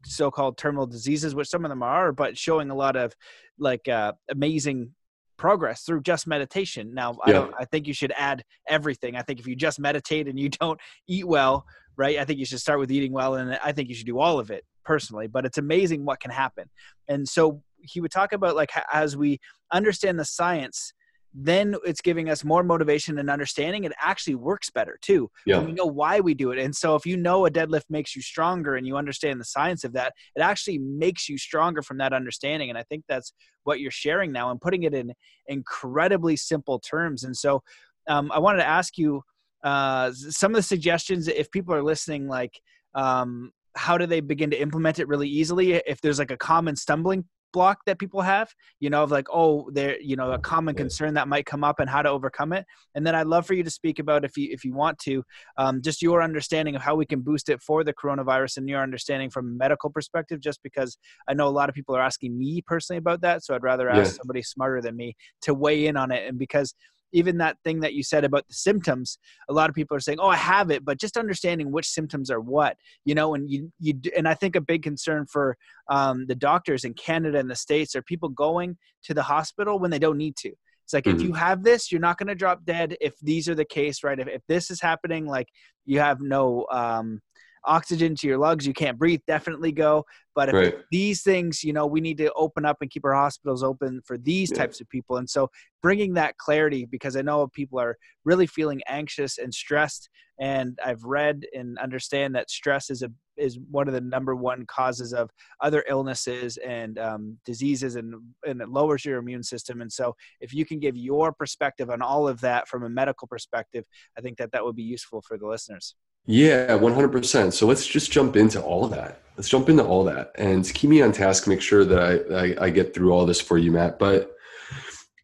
so-called terminal diseases, which some of them are, but showing a lot of like uh, amazing progress through just meditation. Now, yeah. I don't. I think you should add everything. I think if you just meditate and you don't eat well, right? I think you should start with eating well, and I think you should do all of it personally. But it's amazing what can happen. And so he would talk about like as we understand the science then it's giving us more motivation and understanding. It actually works better too. Yeah. we know why we do it. And so if you know a deadlift makes you stronger and you understand the science of that, it actually makes you stronger from that understanding. And I think that's what you're sharing now and putting it in incredibly simple terms. And so um, I wanted to ask you uh, some of the suggestions if people are listening, like, um, how do they begin to implement it really easily if there's like a common stumbling block that people have you know of like oh there you know a common concern that might come up and how to overcome it. And then i'd love for you to speak about if you if you want to um, just your understanding of how we can boost it for the coronavirus and your understanding from a medical perspective just because i know a lot of people are asking me personally about that. So i'd rather ask yeah. somebody smarter than me to weigh in on it. And because even that thing that you said about the symptoms a lot of people are saying oh i have it but just understanding which symptoms are what you know and you you and i think a big concern for um, the doctors in canada and the states are people going to the hospital when they don't need to it's like mm-hmm. if you have this you're not going to drop dead if these are the case right if, if this is happening like you have no um, oxygen to your lungs, you can't breathe, definitely go. But if right. these things, you know, we need to open up and keep our hospitals open for these yeah. types of people. And so bringing that clarity, because I know people are really feeling anxious and stressed. And I've read and understand that stress is a is one of the number one causes of other illnesses and um, diseases and, and it lowers your immune system and so if you can give your perspective on all of that from a medical perspective i think that that would be useful for the listeners yeah, 100%. So let's just jump into all of that. Let's jump into all that and keep me on task, make sure that I, I, I, get through all this for you, Matt. But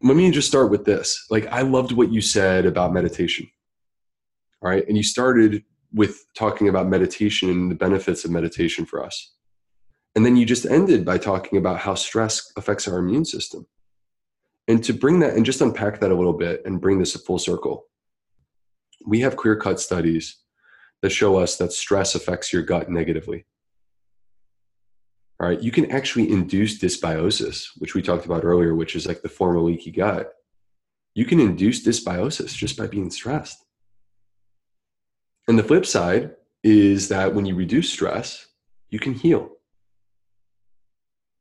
let me just start with this. Like, I loved what you said about meditation. All right. And you started with talking about meditation and the benefits of meditation for us. And then you just ended by talking about how stress affects our immune system. And to bring that and just unpack that a little bit and bring this a full circle, we have clear cut studies that show us that stress affects your gut negatively. All right, you can actually induce dysbiosis, which we talked about earlier, which is like the form of leaky gut. You can induce dysbiosis just by being stressed. And the flip side is that when you reduce stress, you can heal.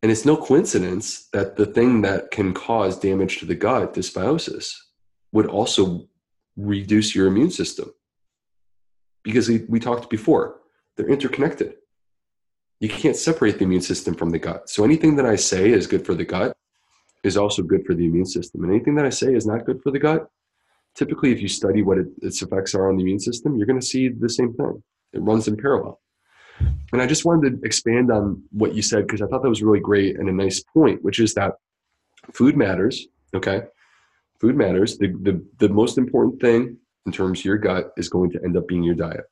And it's no coincidence that the thing that can cause damage to the gut, dysbiosis, would also reduce your immune system because we, talked before, they're interconnected. You can't separate the immune system from the gut. So anything that I say is good for the gut is also good for the immune system. And anything that I say is not good for the gut, typically, if you study what it, its effects are on the immune system, you're going to see the same thing. It runs in parallel. And I just wanted to expand on what you said because I thought that was really great and a nice point, which is that food matters. Okay. Food matters. The, the, the most important thing in terms of your gut is going to end up being your diet.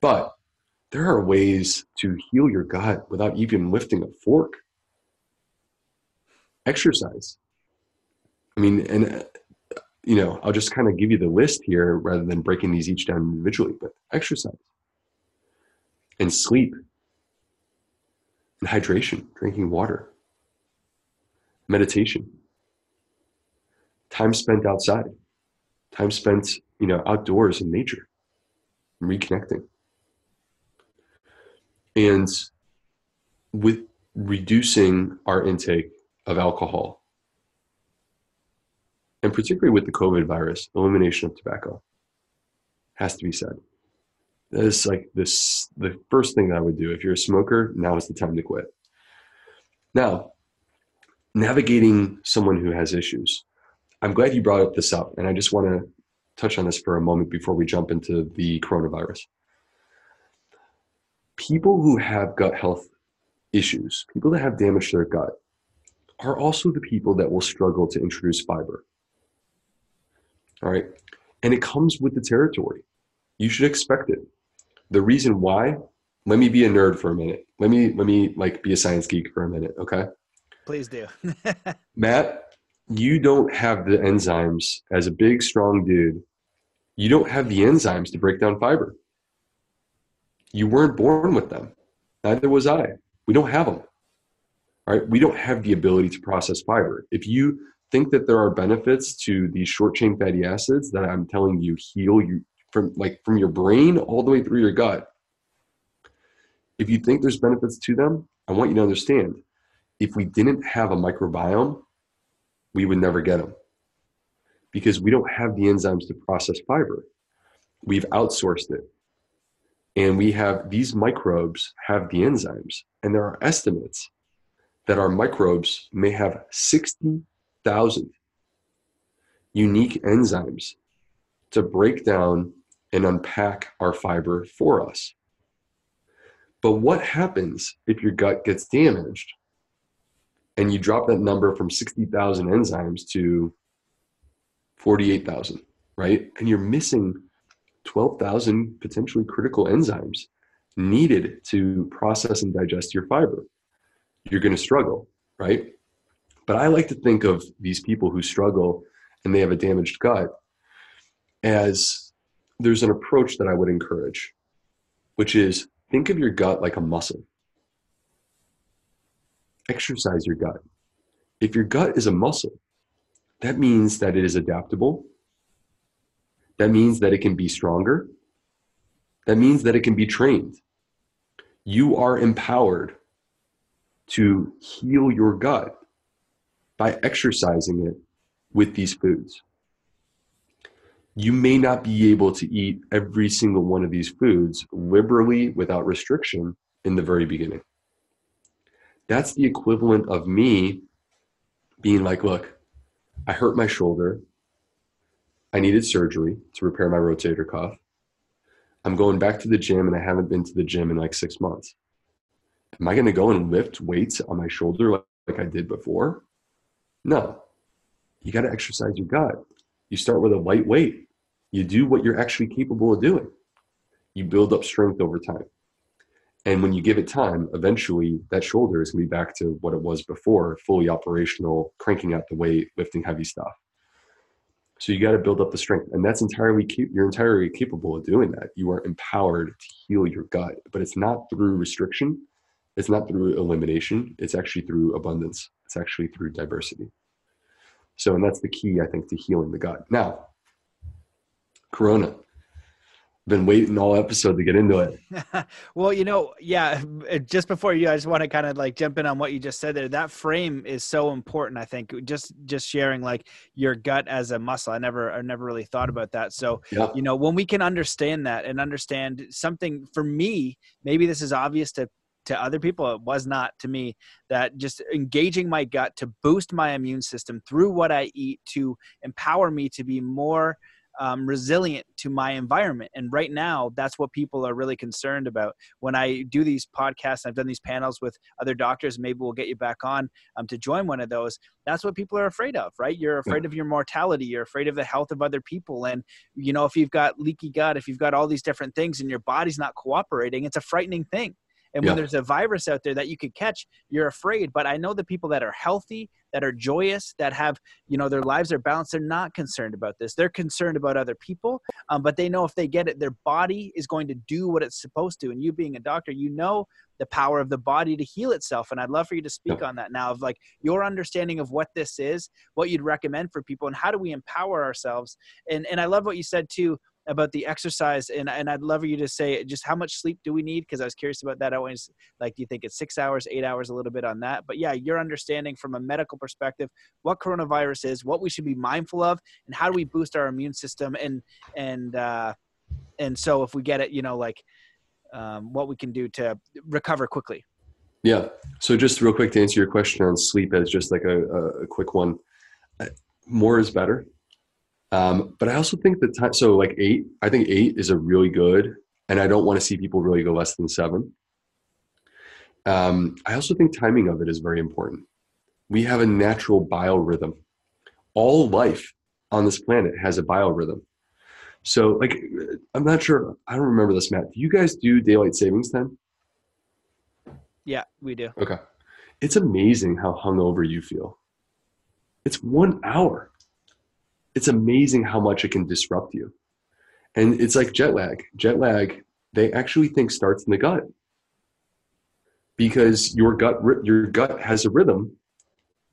But there are ways to heal your gut without even lifting a fork. Exercise. I mean, and uh, you know, I'll just kind of give you the list here rather than breaking these each down individually, but exercise and sleep and hydration, drinking water, meditation, time spent outside time spent, you know, outdoors in nature, reconnecting. And with reducing our intake of alcohol, and particularly with the COVID virus, elimination of tobacco has to be said. That is like this the first thing that I would do. If you're a smoker, now is the time to quit. Now, navigating someone who has issues. I'm glad you brought up this up, and I just want to touch on this for a moment before we jump into the coronavirus. People who have gut health issues, people that have damage to their gut, are also the people that will struggle to introduce fiber. All right. And it comes with the territory. You should expect it. The reason why, let me be a nerd for a minute. Let me let me like be a science geek for a minute, okay? Please do. Matt, you don't have the enzymes as a big strong dude. You don't have the enzymes to break down fiber. You weren't born with them. Neither was I. We don't have them. Right? We don't have the ability to process fiber. If you think that there are benefits to these short chain fatty acids that I'm telling you heal you from like from your brain all the way through your gut. If you think there's benefits to them, I want you to understand if we didn't have a microbiome, we would never get them because we don't have the enzymes to process fiber. We've outsourced it. And we have these microbes have the enzymes. And there are estimates that our microbes may have 60,000 unique enzymes to break down and unpack our fiber for us. But what happens if your gut gets damaged and you drop that number from 60,000 enzymes to 48,000, right? And you're missing 12,000 potentially critical enzymes needed to process and digest your fiber. You're going to struggle, right? But I like to think of these people who struggle and they have a damaged gut as there's an approach that I would encourage, which is think of your gut like a muscle. Exercise your gut. If your gut is a muscle, that means that it is adaptable. That means that it can be stronger. That means that it can be trained. You are empowered to heal your gut by exercising it with these foods you may not be able to eat every single one of these foods liberally without restriction in the very beginning. That's the equivalent of me being like, look, I hurt my shoulder. I needed surgery to repair my rotator cuff. I'm going back to the gym and I haven't been to the gym in like six months. Am I going to go and lift weights on my shoulder like, like I did before? No. You got to exercise your gut. You start with a light weight you do what you're actually capable of doing. You build up strength over time. And when you give it time, eventually that shoulder is going to be back to what it was before, fully operational, cranking out the weight, lifting heavy stuff. So you got to build up the strength, and that's entirely you're entirely capable of doing that. You are empowered to heal your gut, but it's not through restriction, it's not through elimination. It's actually through abundance. It's actually through diversity. So, and that's the key, I think, to healing the gut. Now, Corona. Been waiting all episode to get into it. well, you know, yeah. Just before you, I just want to kind of like jump in on what you just said there. That frame is so important. I think just just sharing like your gut as a muscle. I never I never really thought about that. So yeah. you know, when we can understand that and understand something for me, maybe this is obvious to to other people it was not to me that just engaging my gut to boost my immune system through what i eat to empower me to be more um, resilient to my environment. And right now, that's what people are really concerned about. When I do these podcasts, I've done these panels with other doctors. Maybe we'll get you back on um, to join one of those. That's what people are afraid of, right? You're afraid of your mortality. You're afraid of the health of other people. And you know, if you've got leaky gut, if you've got all these different things, and your body's not cooperating, it's a frightening thing. And when there's a virus out there that you could catch, you're afraid. But I know the people that are healthy, that are joyous, that have, you know, their lives are balanced, they're not concerned about this. They're concerned about other people. Um, but they know if they get it, their body is going to do what it's supposed to. And you being a doctor, you know the power of the body to heal itself. And I'd love for you to speak yeah. on that now of like your understanding of what this is, what you'd recommend for people, and how do we empower ourselves. And and I love what you said too about the exercise and and I'd love you to say just how much sleep do we need because I was curious about that. I always like do you think it's 6 hours, 8 hours a little bit on that. But yeah, your understanding from a medical perspective what coronavirus is, what we should be mindful of and how do we boost our immune system and and uh and so if we get it, you know, like um, what we can do to recover quickly. Yeah. So just real quick to answer your question on sleep as just like a, a quick one, more is better. Um, but I also think the time, so like eight, I think eight is a really good, and I don't want to see people really go less than seven. Um, I also think timing of it is very important. We have a natural biorhythm. All life on this planet has a biorhythm. So, like, I'm not sure. I don't remember this, Matt. Do you guys do daylight savings time? Yeah, we do. Okay. It's amazing how hungover you feel. It's one hour. It's amazing how much it can disrupt you. And it's like jet lag. Jet lag, they actually think starts in the gut because your gut your gut has a rhythm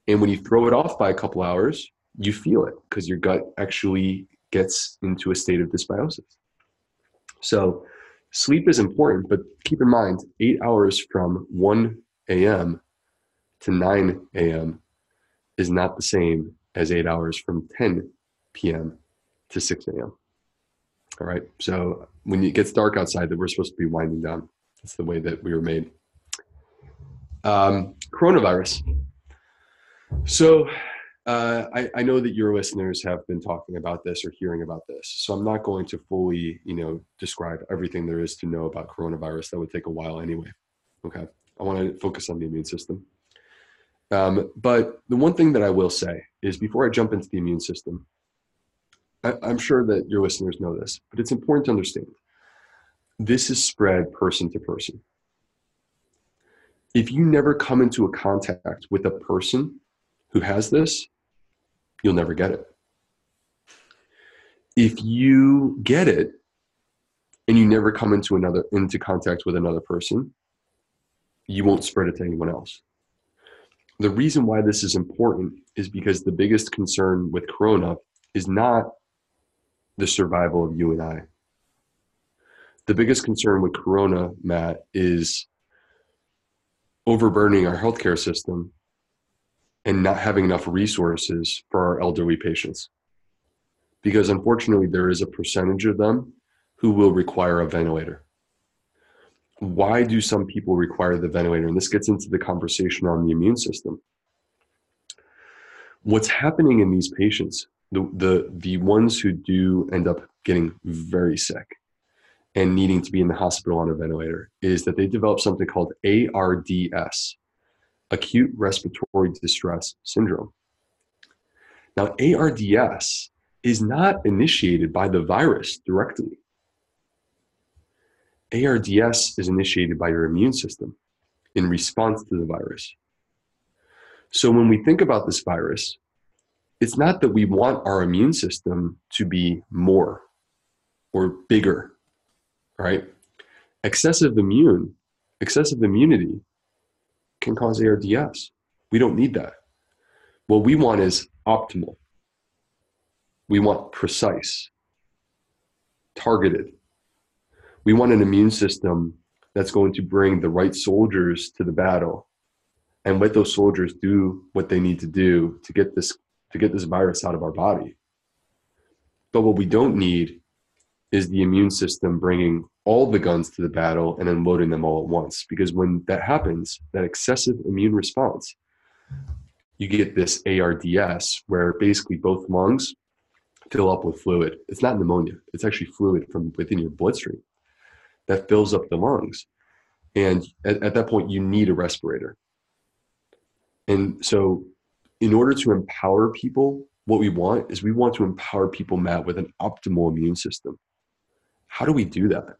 and when you throw it off by a couple hours you feel it because your gut actually gets into a state of dysbiosis so sleep is important, but keep in mind, eight hours from 1 a.m. to 9 a.m. is not the same as eight hours from 10 p.m. to 6 a.m. All right. So when it gets dark outside, that we're supposed to be winding down. That's the way that we were made. Um, coronavirus. So uh, I, I, know that your listeners have been talking about this or hearing about this, so I'm not going to fully, you know, describe everything there is to know about coronavirus. That would take a while anyway. Okay, I want to focus on the immune system. Um, but the one thing that I will say is, before I jump into the immune system, I, I'm sure that your listeners know this, but it's important to understand this is spread person to person. If you never come into a contact with a person who has this, you'll never get it. If you get it and you never come into another into contact with another person, you won't spread it to anyone else. The reason why this is important is because the biggest concern with corona is not the survival of you and I. The biggest concern with corona, Matt, is overburdening our healthcare system and not having enough resources for our elderly patients. Because unfortunately, there is a percentage of them who will require a ventilator. Why do some people require the ventilator? And this gets into the conversation on the immune system. What's happening in these patients, the, the, the ones who do end up getting very sick and needing to be in the hospital on a ventilator, is that they develop something called ARDS, acute respiratory distress syndrome. Now, ARDS is not initiated by the virus directly. ARDS is initiated by your immune system in response to the virus. So when we think about this virus, it's not that we want our immune system to be more or bigger, right? Excessive immune, excessive immunity can cause ARDS. We don't need that. What we want is optimal. We want precise, targeted. We want an immune system that's going to bring the right soldiers to the battle and let those soldiers do what they need to do to get this to get this virus out of our body. But what we don't need is the immune system bringing all the guns to the battle and unloading them all at once. Because when that happens, that excessive immune response, you get this ARDS where basically both lungs fill up with fluid. It's not pneumonia, it's actually fluid from within your bloodstream that fills up the lungs. And at, at that point, you need a respirator. And so, in order to empower people, what we want is we want to empower people, Matt, with an optimal immune system. How do we do that?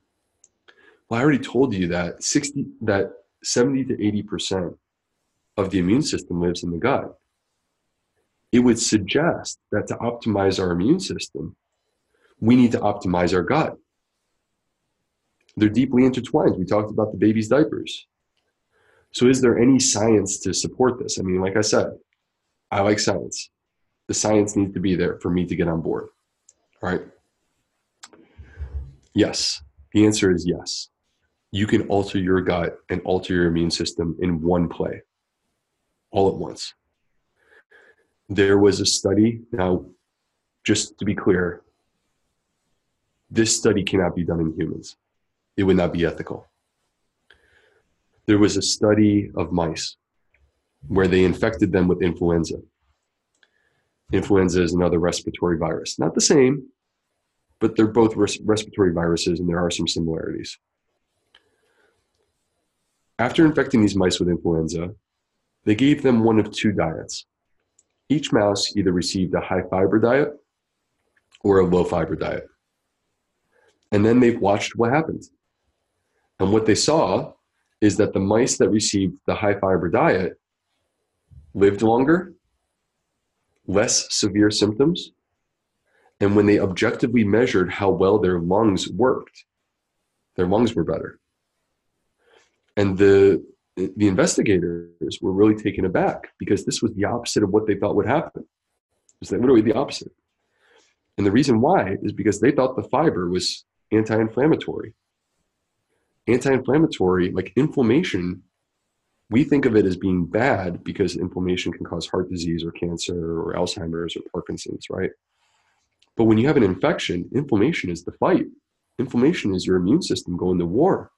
Well, I already told you that 60 that 70 to 80% of the immune system lives in the gut. It would suggest that to optimize our immune system, we need to optimize our gut. They're deeply intertwined. We talked about the baby's diapers. So, is there any science to support this? I mean, like I said, I like science. The science needs to be there for me to get on board. All right. Yes. The answer is yes. You can alter your gut and alter your immune system in one play, all at once. There was a study, now, just to be clear, this study cannot be done in humans. It would not be ethical. There was a study of mice where they infected them with influenza. Influenza is another respiratory virus. Not the same, but they're both res- respiratory viruses and there are some similarities. After infecting these mice with influenza, they gave them one of two diets. Each mouse either received a high fiber diet or a low fiber diet. And then they've watched what happened. And what they saw is that the mice that received the high fiber diet lived longer, less severe symptoms, and when they objectively measured how well their lungs worked, their lungs were better. And the the investigators were really taken aback because this was the opposite of what they thought would happen. It was literally the opposite. And the reason why is because they thought the fiber was anti-inflammatory. Anti-inflammatory, like inflammation, we think of it as being bad because inflammation can cause heart disease or cancer or Alzheimer's or Parkinson's, right? But when you have an infection, inflammation is the fight. Inflammation is your immune system going to war.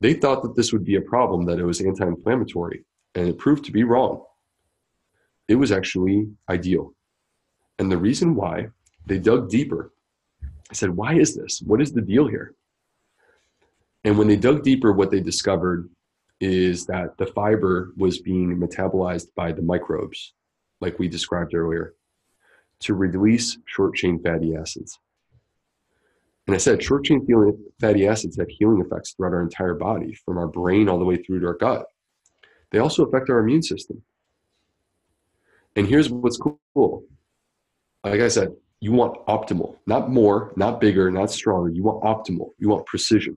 They thought that this would be a problem, that it was anti inflammatory, and it proved to be wrong. It was actually ideal. And the reason why, they dug deeper. I said, Why is this? What is the deal here? And when they dug deeper, what they discovered is that the fiber was being metabolized by the microbes, like we described earlier to release short chain fatty acids. And I said short chain fatty acids have healing effects throughout our entire body, from our brain all the way through to our gut. They also affect our immune system. And here's what's cool. Like I said, you want optimal, not more, not bigger, not stronger. You want optimal. You want precision.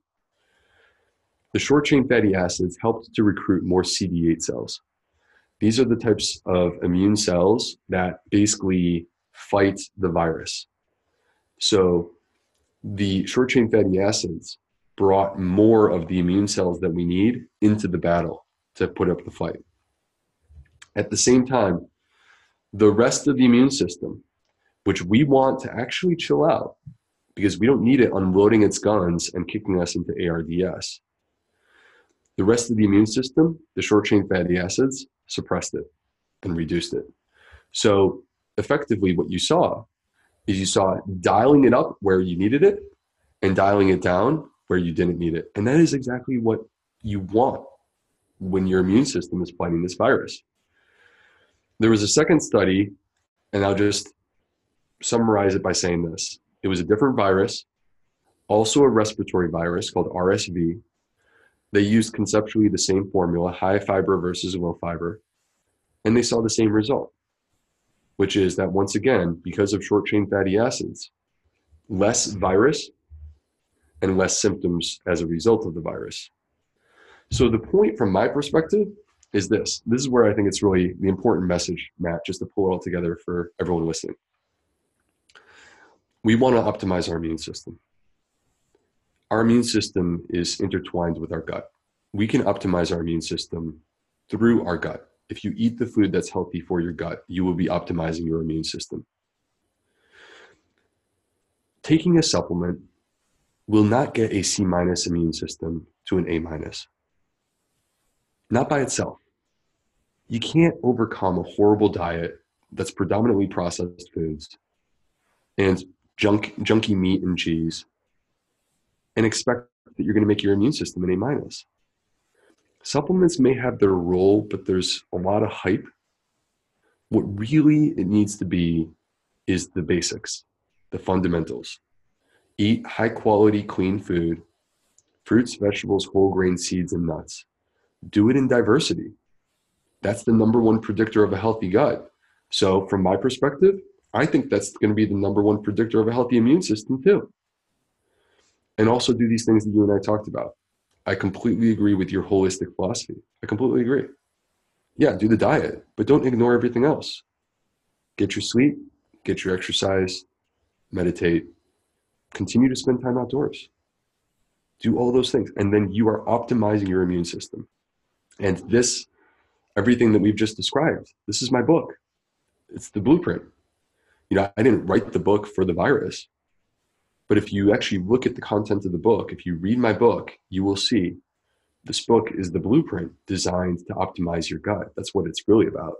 The short chain fatty acids helped to recruit more CD8 cells. These are the types of immune cells that basically fight the virus. So the short chain fatty acids brought more of the immune cells that we need into the battle to put up the fight. At the same time, the rest of the immune system, which we want to actually chill out because we don't need it unloading its guns and kicking us into ARDS. The rest of the immune system, the short chain fatty acids, suppressed it and reduced it. So effectively what you saw is you saw dialing it up where you needed it and dialing it down where you didn't need it. And that is exactly what you want when your immune system is fighting this virus. There was a second study, and I'll just summarize it by saying this it was a different virus, also a respiratory virus called RSV. They used conceptually the same formula, high fiber versus low fiber, and they saw the same result which is that once again, because of short chain fatty acids, less virus and less symptoms as a result of the virus. So the point from my perspective is this. This is where I think it's really the important message, Matt, just to pull it all together for everyone listening. We want to optimize our immune system. Our immune system is intertwined with our gut. We can optimize our immune system through our gut if you eat the food that's healthy for your gut, you will be optimizing your immune system. Taking a supplement will not get a C minus immune system to an A minus. Not by itself. You can't overcome a horrible diet that's predominantly processed foods and junk, junky meat and cheese and expect that you're going to make your immune system an A minus supplements may have their role, but there's a lot of hype. What really it needs to be is the basics, the fundamentals. Eat high quality, clean food, fruits, vegetables, whole grain, seeds, and nuts. Do it in diversity. That's the number one predictor of a healthy gut. So, from my perspective, I think that's going to be the number one predictor of a healthy immune system, too. And also do these things that you and I talked about I completely agree with your holistic philosophy. I completely agree. Yeah, do the diet, but don't ignore everything else. Get your sleep, get your exercise, meditate, continue to spend time outdoors. Do all those things. And then you are optimizing your immune system. And this, everything that we've just described, this is my book. It's the blueprint. You know, I didn't write the book for the virus. But if you actually look at the content of the book, if you read my book, you will see this book is the blueprint designed to optimize your gut. That's what it's really about.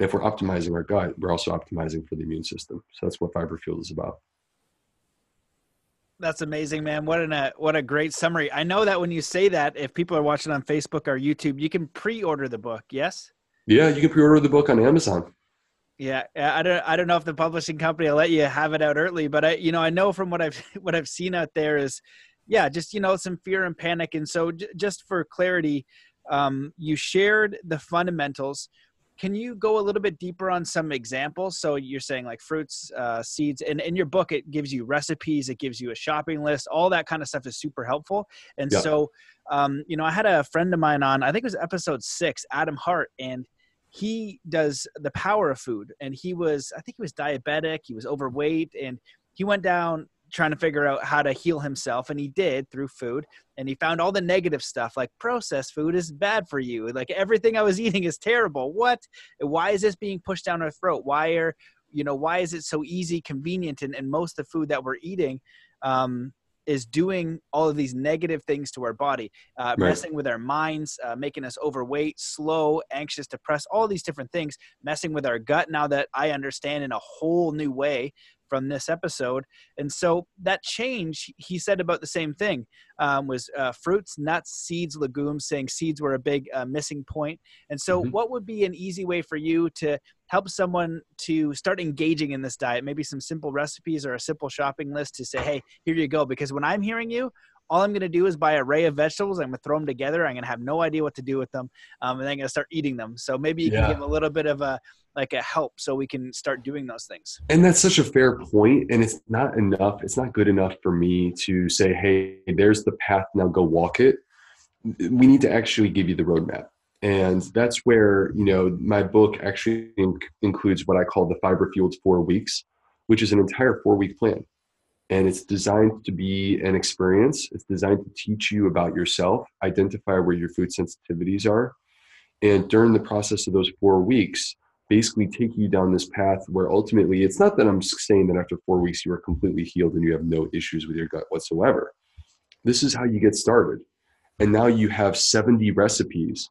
And if we're optimizing our gut, we're also optimizing for the immune system. So that's what Fiber Fuel is about. That's amazing, man. What an, a uh, what a great summary. I know that when you say that, if people are watching on Facebook or YouTube, you can pre-order the book. Yes. Yeah, you can pre-order the book on Amazon. Yeah, I don't I don't know if the publishing company will let you have it out early, but I you know I know from what I've what I've seen out there is yeah, just you know some fear and panic, and so j- just for clarity, um, you shared the fundamentals. Can you go a little bit deeper on some examples? So you're saying like fruits uh, seeds and in your book it gives you recipes it gives you a shopping list. All that kind of stuff is super helpful. And yeah. so um, you know i had a friend of mine on i think it was episode six adam hart. And he does the power of food and he was i think he was diabetic he was overweight and he went down trying to figure out how to heal himself and he did through food and he found all the negative stuff like processed food is bad for you like everything i was eating is terrible what? Why is this being pushed down our throat? Why are you know why is it so easy convenient and, and most of the food that we're eating um, is doing all of these negative things to our body, uh, right. messing with our minds, uh, making us overweight, slow, anxious, depressed, all these different things, messing with our gut. Now that I understand in a whole new way from this episode, and so that change he said about the same thing um, was uh, fruits, nuts, seeds, legumes. Saying seeds were a big uh, missing point. And so, mm-hmm. what would be an easy way for you to help someone to start engaging in this diet? Maybe some simple recipes or a simple shopping list to say, "Hey, here you go." Because when I'm hearing you, all I'm going to do is buy an array of vegetables. I'm going to throw them together. I'm going to have no idea what to do with them, um, and then I'm going to start eating them. So maybe you yeah. can give a little bit of a like a help so we can start doing those things. And that's such a fair point, and it's not enough. It's not good enough for me to say, "Hey, there's the path. Now go walk it." We need to actually give you the roadmap. And that's where, you know, my book actually inc- includes what I call the fiber fueled four weeks, which is an entire four week plan and it's designed to be an experience. It's designed to teach you about yourself, identify where your food sensitivities are, and during the process of those four weeks, basically take you down this path where ultimately it's not that I'm saying that after four weeks you are completely healed and you have no issues with your gut whatsoever. This is how you get started. And now you have 70 recipes.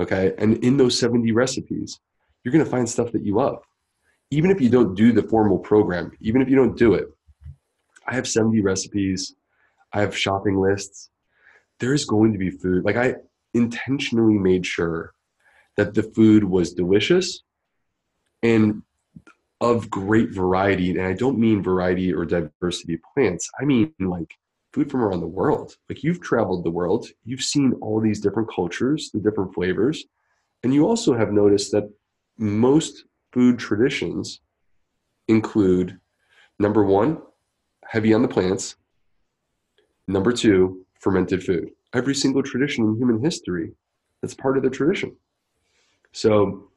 Okay. And in those 70 recipes, you're going to find stuff that you love. Even if you don't do the formal program, even if you don't do it, I have 70 recipes. I have shopping lists. There's going to be food. Like I intentionally made sure that the food was delicious and of great variety. And I don't mean variety or diversity of plants. I mean like food from around the world. Like you've traveled the world, you've seen all these different cultures, the different flavors, and you also have noticed that most food traditions include number one, heavy on the plants. Number two, fermented food. Every single tradition in human history, that's part of the tradition. So,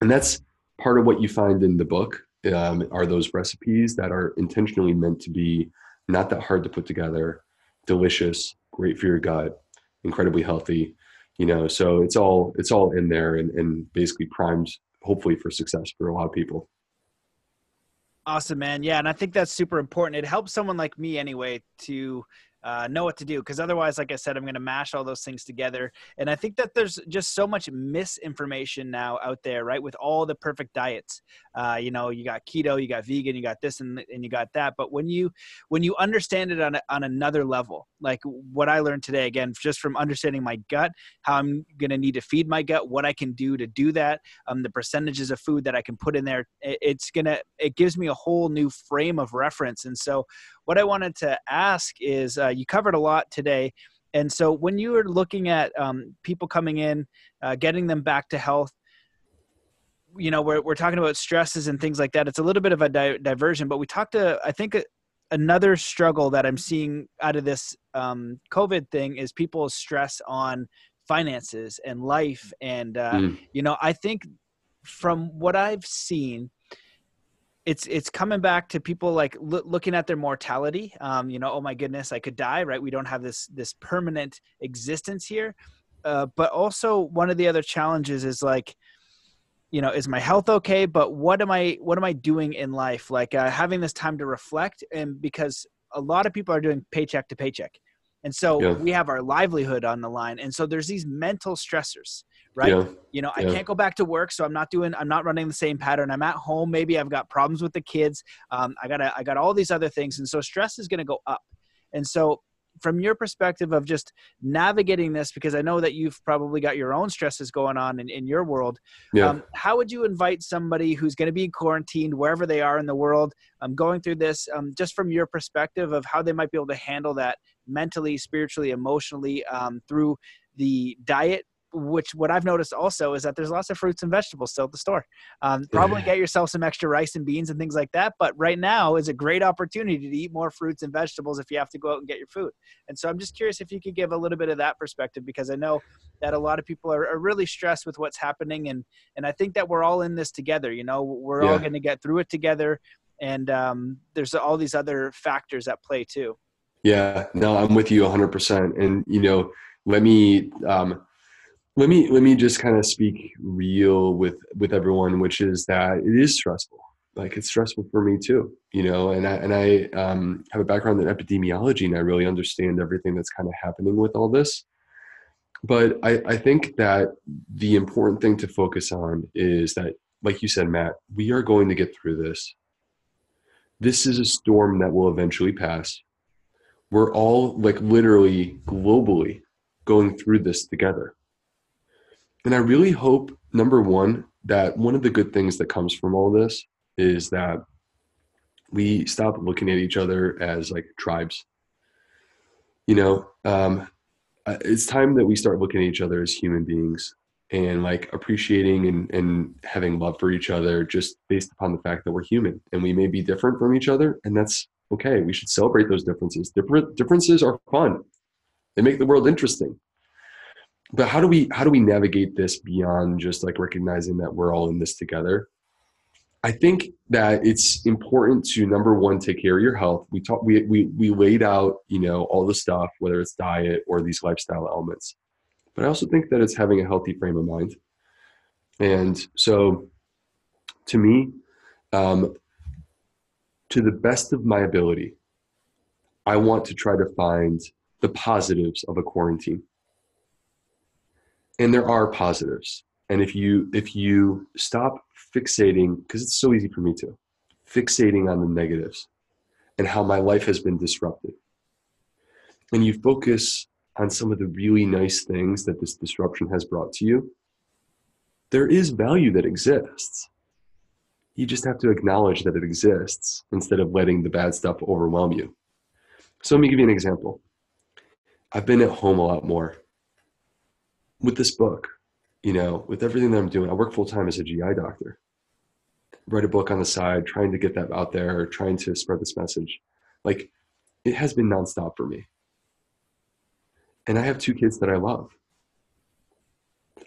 and that's part of what you find in the book um, are those recipes that are intentionally meant to be not that hard to put together, delicious, great for your gut, incredibly healthy. You know, so it's all it's all in there and, and basically primed, hopefully, for success for a lot of people. Awesome, man. Yeah, and I think that's super important. It helps someone like me anyway to uh, know what to do because otherwise like i said i'm going to mash all those things together. And i think that there's just so much misinformation now out there right with all the perfect diets. Uh, you know you got keto you got vegan you got this and, and you got that. But when you when you understand it on, a, on another level like what i learned today again just from understanding my gut how i'm going to need to feed my gut what i can do to do that um, the percentages of food that i can put in there it, it's going to it gives me a whole new frame of reference. And so what I wanted to ask is uh, you covered a lot today. And so when you were looking at um, people coming in, uh, getting them back to health, you know, we're, we're talking about stresses and things like that. It's a little bit of a di- diversion, but we talked to, I think, another struggle that I'm seeing out of this um, COVID thing is people's stress on finances and life. And, uh, mm. you know, I think from what I've seen, it's it's coming back to people like lo- looking at their mortality um, you know oh my goodness i could die right? We don't have this this permanent existence here. Uh, but also one of the other challenges is like you know is my health okay? But what am i what am i doing in life? Like uh, having this time to reflect and because a lot of people are doing paycheck to paycheck. And so yeah. we have our livelihood on the line and so there's these mental stressors right yeah. you know i yeah. can't go back to work so i'm not doing i'm not running the same pattern i'm at home maybe i've got problems with the kids um, i got i got all these other things and so stress is going to go up and so from your perspective of just navigating this because i know that you've probably got your own stresses going on in, in your world yeah. Um, how would you invite somebody who's going to be quarantined wherever they are in the world um, going through this um, just from your perspective of how they might be able to handle that mentally spiritually emotionally um, through the diet which what I've noticed also is that there's lots of fruits and vegetables still at the store. Um, probably get yourself some extra rice and beans and things like that. But right now is a great opportunity to eat more fruits and vegetables if you have to go out and get your food. And so I'm just curious if you could give a little bit of that perspective because I know that a lot of people are, are really stressed with what's happening, and and I think that we're all in this together. You know, we're yeah. all going to get through it together, and um, there's all these other factors at play too. Yeah, no, I'm with you 100%. And you know, let me um, let me let me just kind of speak real with with everyone which is that it is stressful. Like it's stressful for me too you know and i and i um, have a background in epidemiology and i really understand everything that's kind of happening with all this. But I, I think that the important thing to focus on is that like you said matt we are going to get through this. This is a storm that will eventually pass. We're all like literally globally going through this together and I really hope, number one, that one of the good things that comes from all this is that we stop looking at each other as like tribes. You know, um, uh, it's time that we start looking at each other as human beings and like appreciating and, and having love for each other just based upon the fact that we're human and we may be different from each other and that's okay. We should celebrate those differences. Different differences are fun. They make the world interesting but how do we how do we navigate this beyond just like recognizing that we're all in this together? I think that it's important to number one take care of your health. We talked we, we we laid out you know all the stuff whether it's diet or these lifestyle elements. But i also think that it's having a healthy frame of mind. And so to me um, to the best of my ability i want to try to find the positives of a quarantine and there are positives. And if you if you stop fixating because it's so easy for me to fixating on the negatives and how my life has been disrupted. And you focus on some of the really nice things that this disruption has brought to you there is value that exists. You just have to acknowledge that it exists instead of letting the bad stuff overwhelm you. So let me give you an example. I've been at home a lot more with this book, you know, with everything that I'm doing, I work full time as a GI doctor. Write a book on the side, trying to get that out there, trying to spread this message. Like it has been nonstop for me. And I have two kids that I love.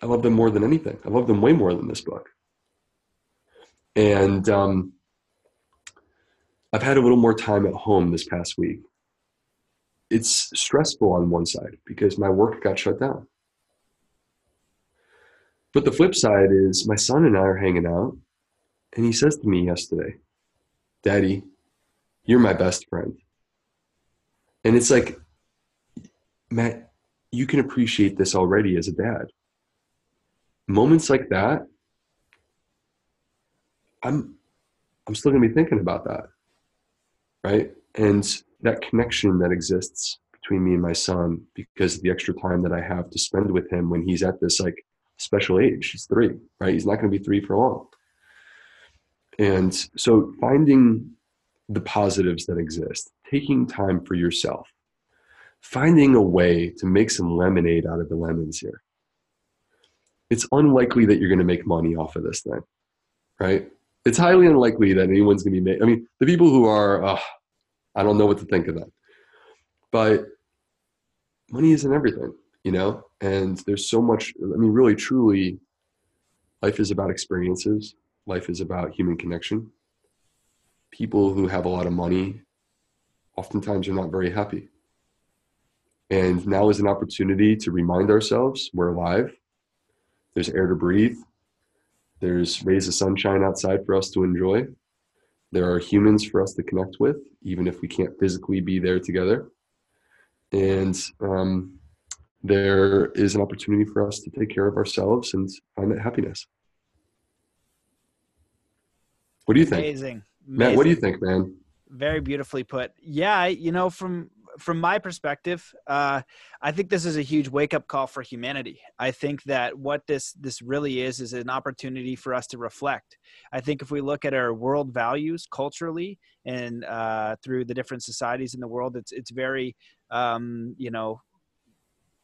I love them more than anything. I love them way more than this book. And um, I've had a little more time at home this past week. It's stressful on one side because my work got shut down. But the flip side is my son and I are hanging out, and he says to me yesterday, Daddy, you're my best friend. And it's like, Matt, you can appreciate this already as a dad. Moments like that, I'm I'm still gonna be thinking about that. Right? And that connection that exists between me and my son because of the extra time that I have to spend with him when he's at this like special age. He's three, right? He's not going to be three for long. And so finding the positives that exist, taking time for yourself, finding a way to make some lemonade out of the lemons here. It's unlikely that you're going to make money off of this thing, right? It's highly unlikely that anyone's going to be made. I mean, the people who are, uh, I don't know what to think of that. But money isn't everything you know and there's so much i mean really truly life is about experiences life is about human connection people who have a lot of money oftentimes are not very happy. And now is an opportunity to remind ourselves we're alive. There's air to breathe. There's rays of sunshine outside for us to enjoy. There are humans for us to connect with, even if we can't physically be there together. And um, there is an opportunity for us to take care of ourselves and find that happiness. What do you think? Amazing. Matt, what do you think, man? Very beautifully put. Yeah, you know, from from my perspective, uh, I think this is a huge wake up call for humanity. I think that what this this really is is an opportunity for us to reflect. I think if we look at our world values culturally and uh, through the different societies in the world, it's it's very um, you know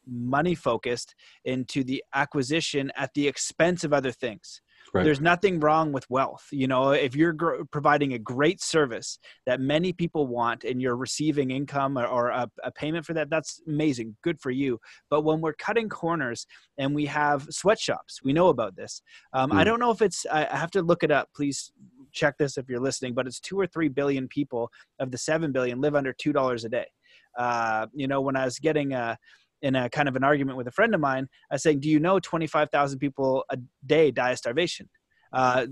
money focused into the acquisition at the expense of other things. Right. There's nothing wrong with wealth. You know, if you're gr- providing a great service that many people want and you're receiving income or, or a, a, payment for that, that's amazing. Good for you. But when we're cutting corners and we have sweatshops, we know about this. Um, mm. I don't know if it's, I have to look it up. Please check this if you're listening, but it's two or three billion people of the seven billion live under $2 a day. Uh, you know, when I was getting a, in a kind of an argument with a friend of mine, I was saying, "Do you know 25,000 people a day die of starvation?" Uh,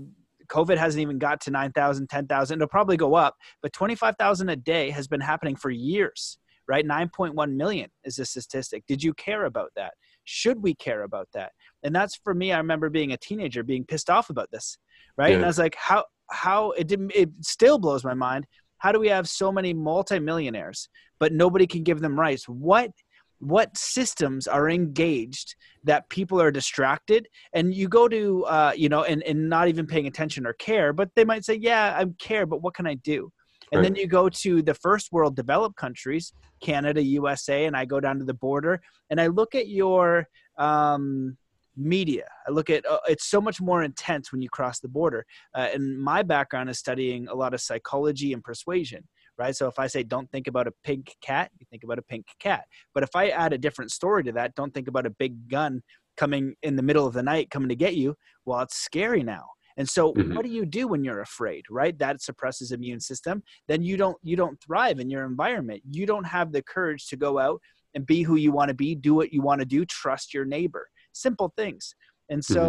COVID hasn't even got to 9,000, 10,000. It'll probably go up, but 25,000 a day has been happening for years, right? 9.1 million is the statistic. Did you care about that? Should we care about that? And that's for me. I remember being a teenager being pissed off about this, right? Yeah. And I was like, how, how it didn't, it still blows my mind. How do we have so many multimillionaires, but nobody can give them rights? What what systems are engaged that people are distracted. And you go to uh, you know and, and not even paying attention or care but they might say yeah i care but what can i do? And right. then you go to the first world developed countries canada usa and i go down to the border and i look at your um, media. I look at uh, it's so much more intense when you cross the border. Uh, and my background is studying a lot of psychology and persuasion right? So if I say don't think about a pink cat, you think about a pink cat. But if I add a different story to that, don't think about a big gun coming in the middle of the night coming to get you. Well, it's scary now. And so mm-hmm. what do you do when you're afraid, right? That suppresses immune system. Then you don't you don't thrive in your environment. You don't have the courage to go out and be who you want to be, do what you want to do, trust your neighbor. Simple things. And so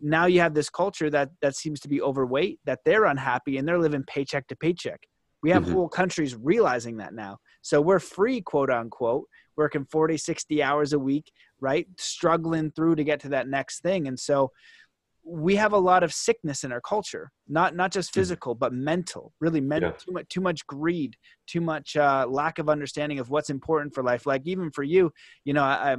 mm-hmm. now you have this culture that that seems to be overweight, that they're unhappy and they're living paycheck to paycheck. We have mm-hmm. whole countries realizing that now. So we're free, quote unquote, working 40, 60 hours a week, right? Struggling through to get to that next thing. And so we have a lot of sickness in our culture, not not just mm-hmm. physical, but mental. Really, mental. Yeah. Too much, too much greed, too much uh, lack of understanding of what's important for life. Like even for you, you know, I,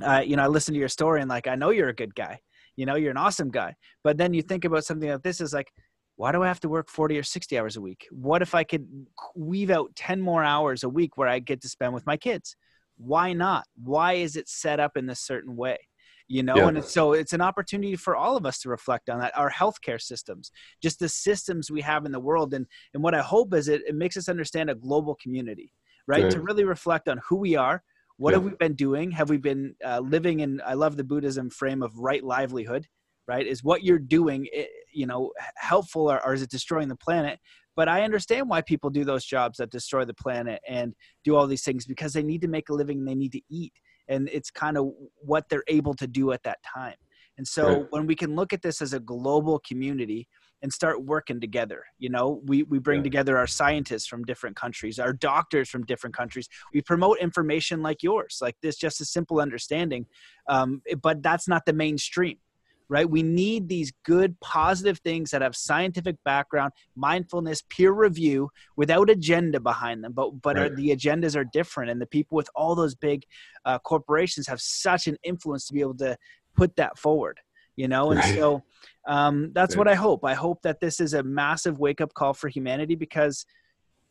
I, you know, I listen to your story and like I know you're a good guy. You know, you're an awesome guy. But then you think about something like this is like, why do I have to work 40 or 60 hours a week? What if I could weave out 10 more hours a week where I get to spend with my kids? Why not? Why is it set up in this certain way? You know, yeah. and it's, so it's an opportunity for all of us to reflect on that. Our healthcare systems, just the systems we have in the world, and and what I hope is it it makes us understand a global community, right? right. To really reflect on who we are, what yeah. have we been doing? Have we been uh, living in? I love the Buddhism frame of right livelihood right is what you're doing eh, you know helpful or, or is it destroying the planet but i understand why people do those jobs that destroy the planet and do all these things because they need to make a living and they need to eat and it's kind of what they're able to do at that time and so right. when we can look at this as a global community and start working together you know we, we bring yeah. together our scientists from different countries our doctors from different countries we promote information like yours like this just a simple understanding um, but that's not the mainstream right? We need these good, positive things that have scientific background, mindfulness, peer review, without agenda behind them. But but right. are, the agendas are different, and the people with all those big uh, corporations have such an influence to be able to put that forward. You know, and right. so um, that's what I hope. I hope that this is a massive wake up call for humanity because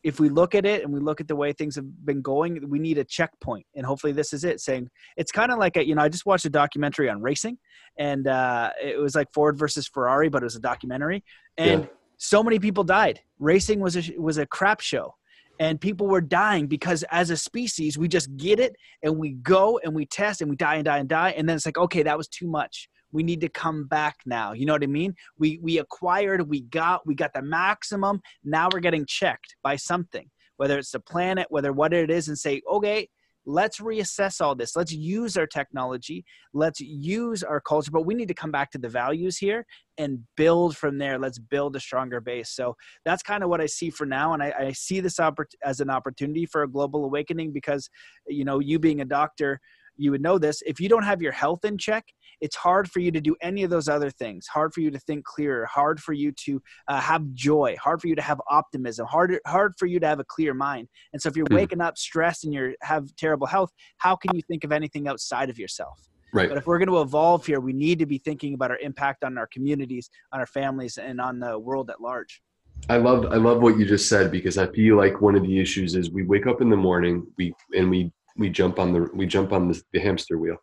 if we look at it and we look at the way things have been going, we need a checkpoint. And hopefully this is it saying it's kind of like a, you know, I just watched a documentary on racing and uh, it was like Ford versus Ferrari, but it was a documentary. And yeah. so many people died. Racing was a, was a crap show and people were dying because as a species, we just get it and we go and we test and we die and die and die. And then it's like, okay, that was too much. We need to come back now. You know what i mean? We we acquired we got we got the maximum. Now we're getting checked by something whether it's the planet whether what it is and say okay let's reassess all this. Let's use our technology. Let's use our culture. But we need to come back to the values here and build from there. Let's build a stronger base. So that's kind of what i see for now. And i, I see this oppor- as an opportunity for a global awakening because you know you being a doctor you would know this if you don't have your health in check it's hard for you to do any of those other things. Hard for you to think clearer hard for you to uh, have joy hard for you to have optimism hard hard for you to have a clear mind. And so if you're mm. waking up stressed and you have terrible health how can you think of anything outside of yourself? Right. But if we're going to evolve here we need to be thinking about our impact on our communities on our families and on the world at large. I love I love what you just said because I feel like one of the issues is we wake up in the morning we and we we jump on the we jump on the, the hamster wheel.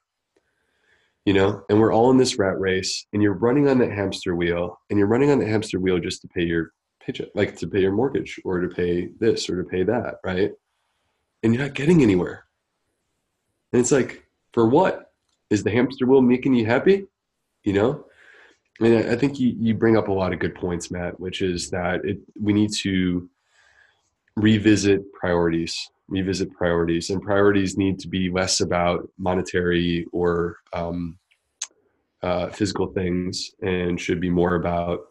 You know and we're all in this rat race and you're running on that hamster wheel and you're running on the hamster wheel just to pay your paycheck like to pay your mortgage or to pay this or to pay that right? And you're not getting anywhere. And it's like for what? Is the hamster wheel making you happy? You know? Mean, I think you, you bring up a lot of good points, Matt, which is that it, we need to revisit priorities revisit priorities and priorities need to be less about monetary or um, uh, physical things and should be more about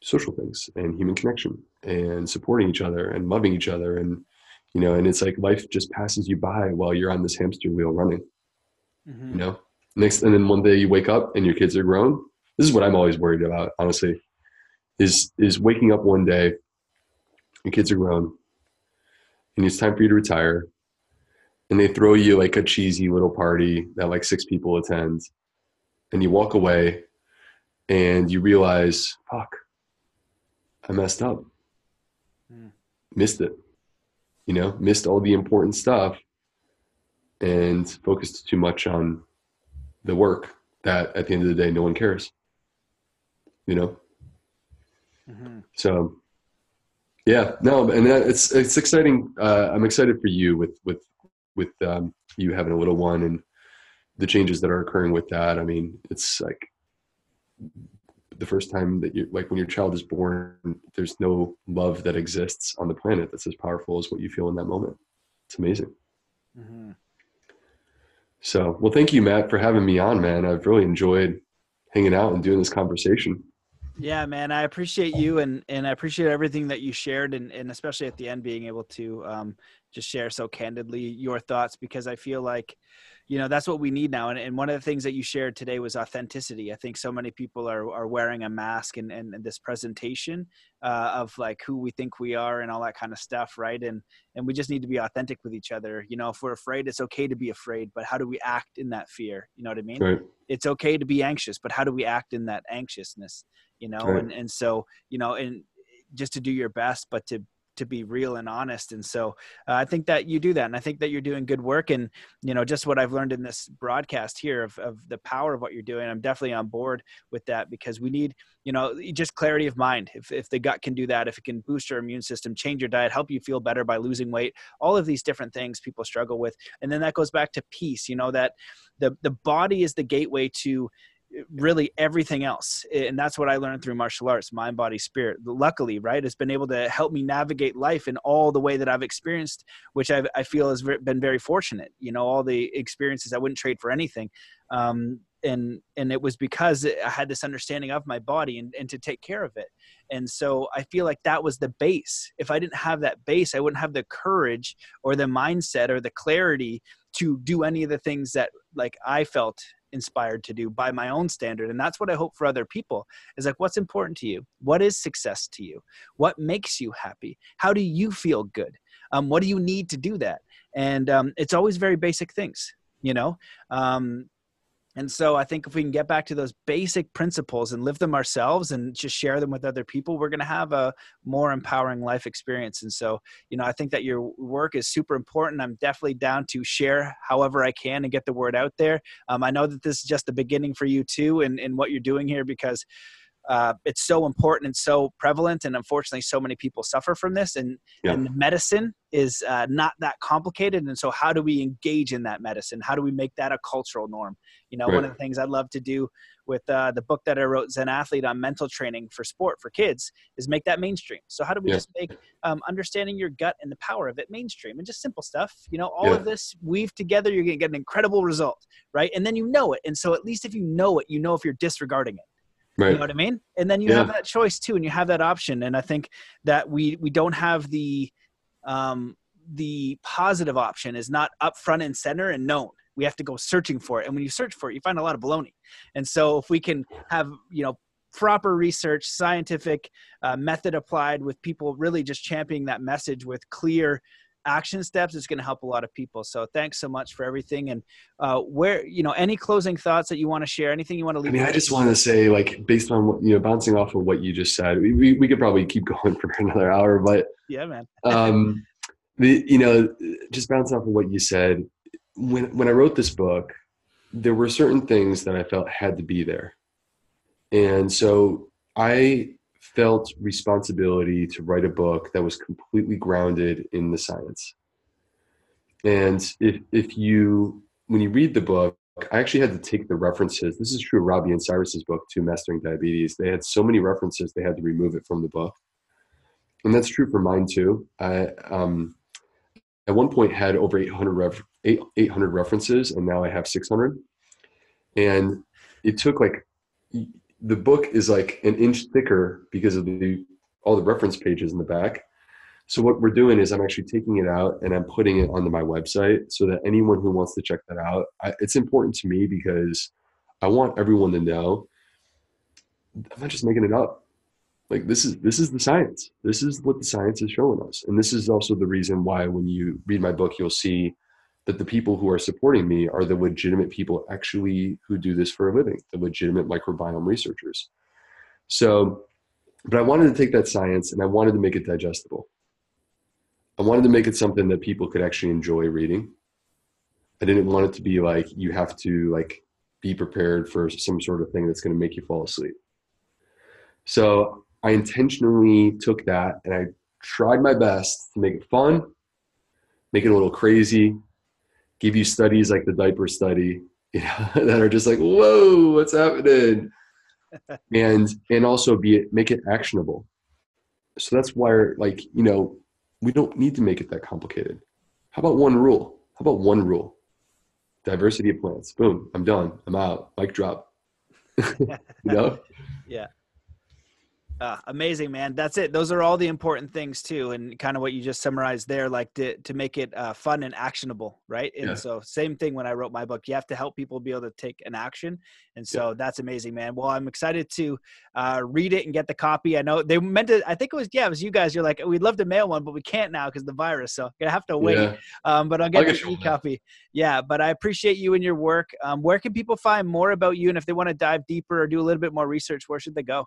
social things and human connection and supporting each other and loving each other and you know and it's like life just passes you by while you're on this hamster wheel running mm-hmm. you know next and then one day you wake up and your kids are grown this is what i'm always worried about honestly is is waking up one day your kids are grown and it's time for you to retire. And they throw you like a cheesy little party that like six people attend. And you walk away and you realize fuck i messed up. Mm. missed it. You know missed all the important stuff and focused too much on the work that at the end of the day no one cares. You know? Mm-hmm. so yeah, no, and it's it's exciting. Uh, I'm excited for you with with with um, you having a little one and the changes that are occurring with that. I mean, it's like the first time that you like when your child is born, there's no love that exists on the planet that's as powerful as what you feel in that moment. It's amazing. Mm-hmm. So, well, thank you, Matt, for having me on, man. I've really enjoyed hanging out and doing this conversation. Yeah, man, I appreciate you and and I appreciate everything that you shared and and especially at the end being able to um, just share so candidly your thoughts because I feel like you know that's what we need now. And, and one of the things that you shared today was authenticity. I think so many people are, are wearing a mask and, and, and this presentation uh, of like who we think we are and all that kind of stuff right? And and we just need to be authentic with each other. You know if we're afraid it's okay to be afraid but how do we act in that fear? You know what i mean? Right. it's okay to be anxious but how do we act in that anxiousness you know right. and and so you know and just to do your best but to to be real and honest. And so uh, i think that you do that and i think that you're doing good work. And you know just what i've learned in this broadcast here of, of the power of what you're doing i'm definitely on board with that because we need you know just clarity of mind. If, if the gut can do that if it can boost your immune system change your diet help you feel better by losing weight all of these different things people struggle with. And then that goes back to peace you know that the the body is the gateway to really everything else and that's what i learned through martial arts mind body spirit. Luckily right it's been able to help me navigate life in all the way that i've experienced which I've, i feel has been very fortunate you know all the experiences i wouldn't trade for anything um, and and it was because i had this understanding of my body and, and to take care of it and so i feel like that was the base. If i didn't have that base i wouldn't have the courage or the mindset or the clarity to do any of the things that like i felt inspired to do by my own standard and that's what i hope for other people is like what's important to you? What is success to you? What makes you happy? How do you feel good? Um, what do you need to do that? And um, it's always very basic things you know? Um, and so I think if we can get back to those basic principles and live them ourselves and just share them with other people, we're going to have a more empowering life experience. And so, you know, I think that your work is super important. I'm definitely down to share however I can and get the word out there. Um, I know that this is just the beginning for you too, and, and what you're doing here because uh, it's so important and so prevalent, and unfortunately, so many people suffer from this. And yeah. and medicine is uh, not that complicated. And so, how do we engage in that medicine? How do we make that a cultural norm? You know, right. one of the things I'd love to do with uh, the book that I wrote, Zen Athlete, on mental training for sport for kids, is make that mainstream. So how do we yeah. just make um, understanding your gut and the power of it mainstream and just simple stuff? You know, all yeah. of this weave together, you're going to get an incredible result, right? And then you know it. And so at least if you know it, you know if you're disregarding it. Right. You know what I mean? And then you yeah. have that choice too, and you have that option. And I think that we we don't have the um, the positive option is not up front and center and known we have to go searching for it and when you search for it you find a lot of baloney and so if we can have you know proper research scientific uh, method applied with people really just championing that message with clear action steps is going to help a lot of people. So thanks so much for everything. And uh, where you know any closing thoughts that you want to share? Anything you want to leave i mean i just want to say like based on what you know bouncing off of what you just said we, we, we could probably keep going for another hour but yeah man. um the you know just bouncing off of what you said when when I wrote this book, there were certain things that I felt had to be there, and so I felt responsibility to write a book that was completely grounded in the science. And if if you when you read the book, I actually had to take the references. This is true of Robby and Cyrus's book too, Mastering Diabetes. They had so many references they had to remove it from the book, and that's true for mine too. I um, at one point had over 800 ref, 800 references and now i have 600 and it took like the book is like an inch thicker because of the all the reference pages in the back. So what we're doing is i'm actually taking it out and i'm putting it onto my website so that anyone who wants to check that out I, it's important to me because i want everyone to know i'm not just making it up. Like this is this is the science. This is what the science is showing us. And this is also the reason why when you read my book you'll see that the people who are supporting me are the legitimate people actually who do this for a living the legitimate microbiome researchers. So but i wanted to take that science and i wanted to make it digestible. I wanted to make it something that people could actually enjoy reading. I didn't want it to be like you have to like be prepared for some sort of thing that's going to make you fall asleep. So I intentionally took that and I tried my best to make it fun, make it a little crazy, give you studies like the diaper study, you know, that are just like, whoa, what's happening? and and also be it make it actionable. So that's why like, you know, we don't need to make it that complicated. How about one rule? How about one rule? Diversity of plants. Boom, I'm done. I'm out. Mic drop. you know? Yeah. Uh, amazing, man. That's it. Those are all the important things too, and kind of what you just summarized there, like to to make it uh, fun and actionable, right? And yeah. so, same thing when I wrote my book. You have to help people be able to take an action, and so yeah. that's amazing, man. Well, I'm excited to uh, read it and get the copy. I know they meant to. I think it was yeah, it was you guys. You're like, we'd love to mail one, but we can't now because the virus. So gonna have to wait. Yeah. Um, but I'll get the e copy. Yeah, but I appreciate you and your work. Um, where can people find more about you, and if they want to dive deeper or do a little bit more research, where should they go?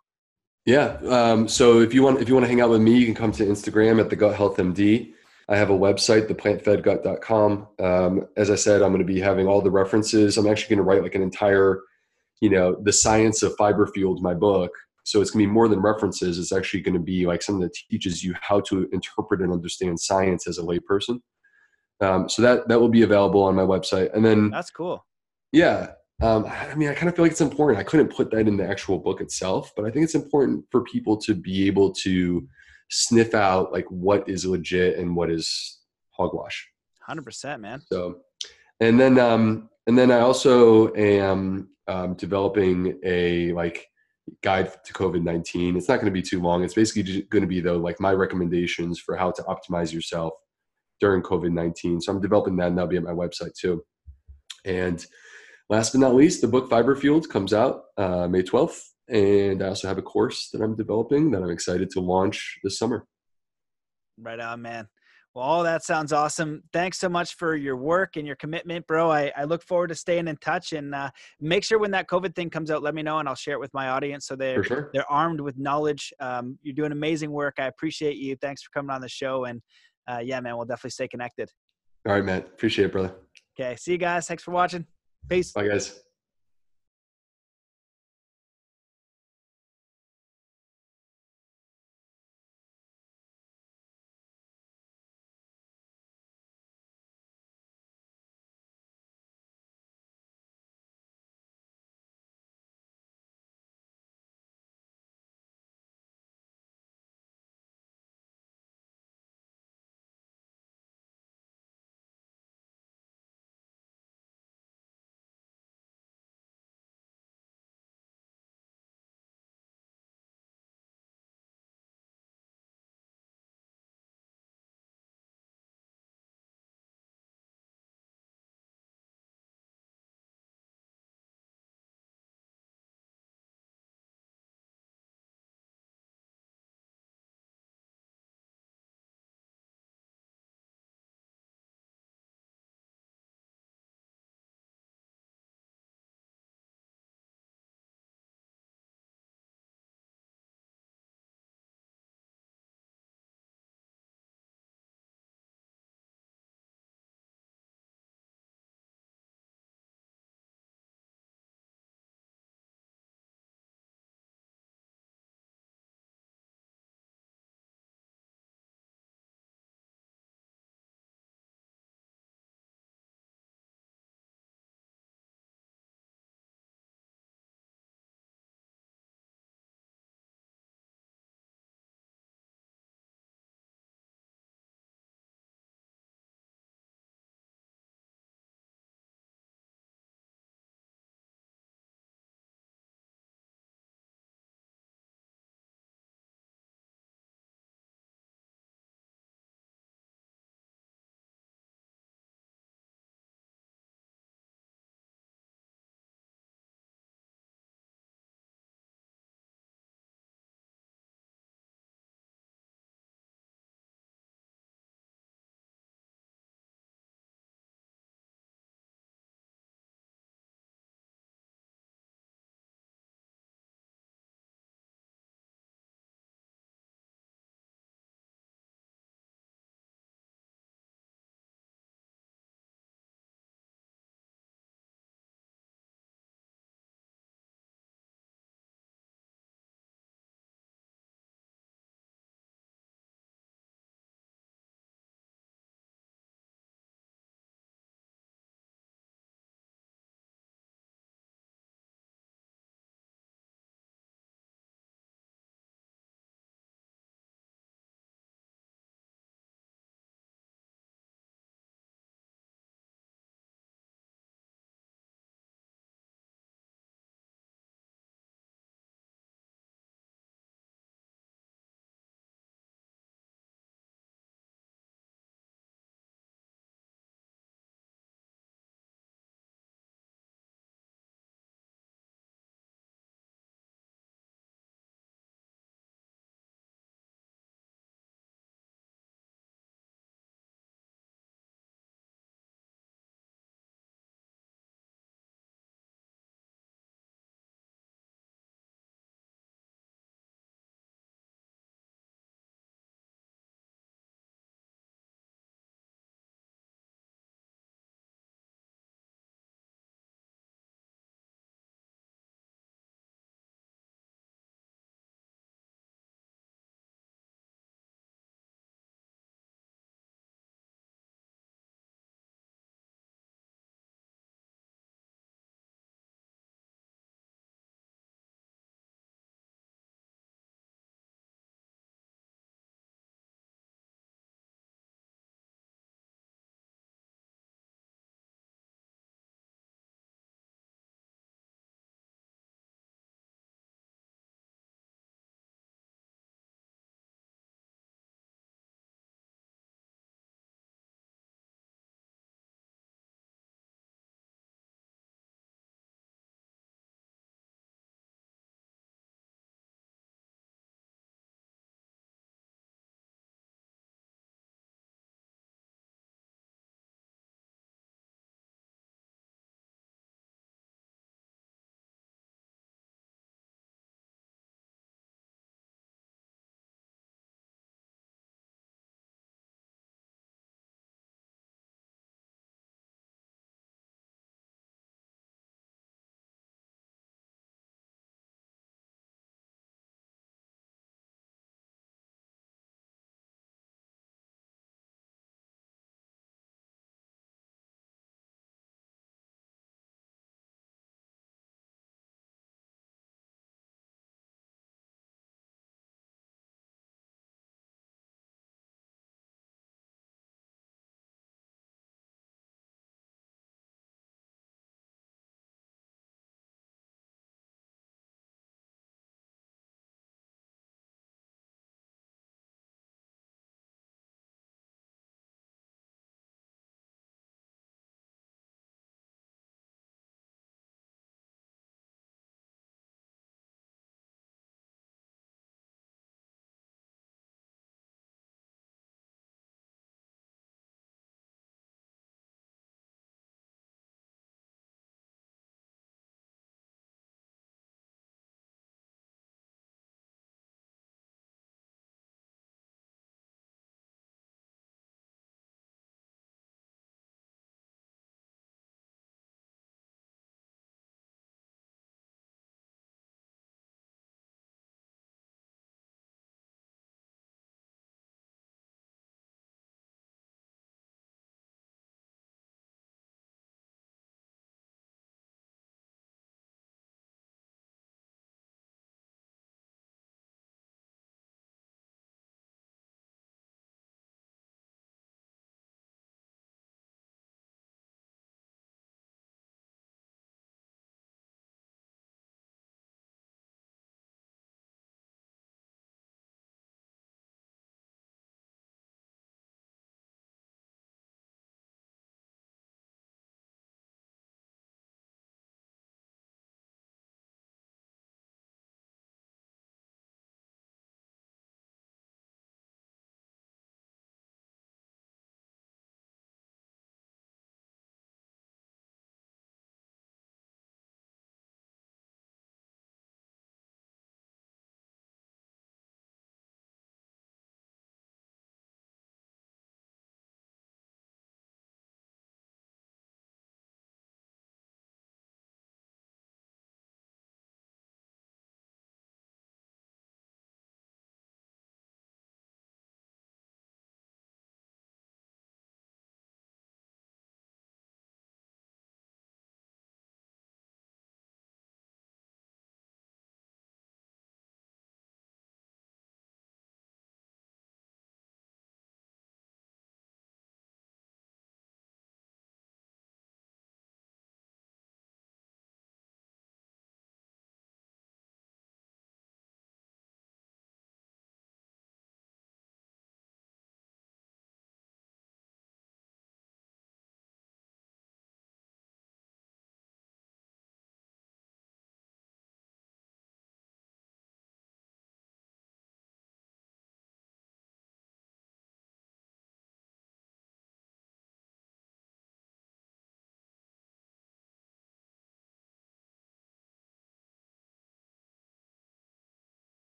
Yeah. Um, so if you want if you want to hang out with me, you can come to Instagram at the Gut Health MD. I have a website, theplantfedgut.com. Um, as I said, I'm going to be having all the references. I'm actually going to write like an entire, you know, the science of fiber fueled my book. So it's going to be more than references. It's actually going to be like something that teaches you how to interpret and understand science as a layperson. Um, so that that will be available on my website. And then that's cool. Yeah, um, I mean, I kind of feel like it's important. I couldn't put that in the actual book itself, but I think it's important for people to be able to sniff out like what is legit and what is hogwash. Hundred percent, man. So, and then um, and then I also am um, developing a like guide to COVID nineteen. It's not going to be too long. It's basically going to be though like my recommendations for how to optimize yourself during COVID nineteen. So I'm developing that, and that'll be at my website too. And last but not least, the book Fiber Fueled comes out uh, May 12th. And I also have a course that I'm developing that I'm excited to launch this summer. Right on, man. Well, all that sounds awesome. Thanks so much for your work and your commitment, bro. I, I look forward to staying in touch and uh, make sure when that COVID thing comes out, let me know and I'll share it with my audience so they're sure. they're armed with knowledge. Um, you're doing amazing work. I appreciate you. Thanks for coming on the show. And uh, yeah, man, we'll definitely stay connected. All right, man. Appreciate it, brother. Okay. See you guys. Thanks for watching. Peace. Bye, guys.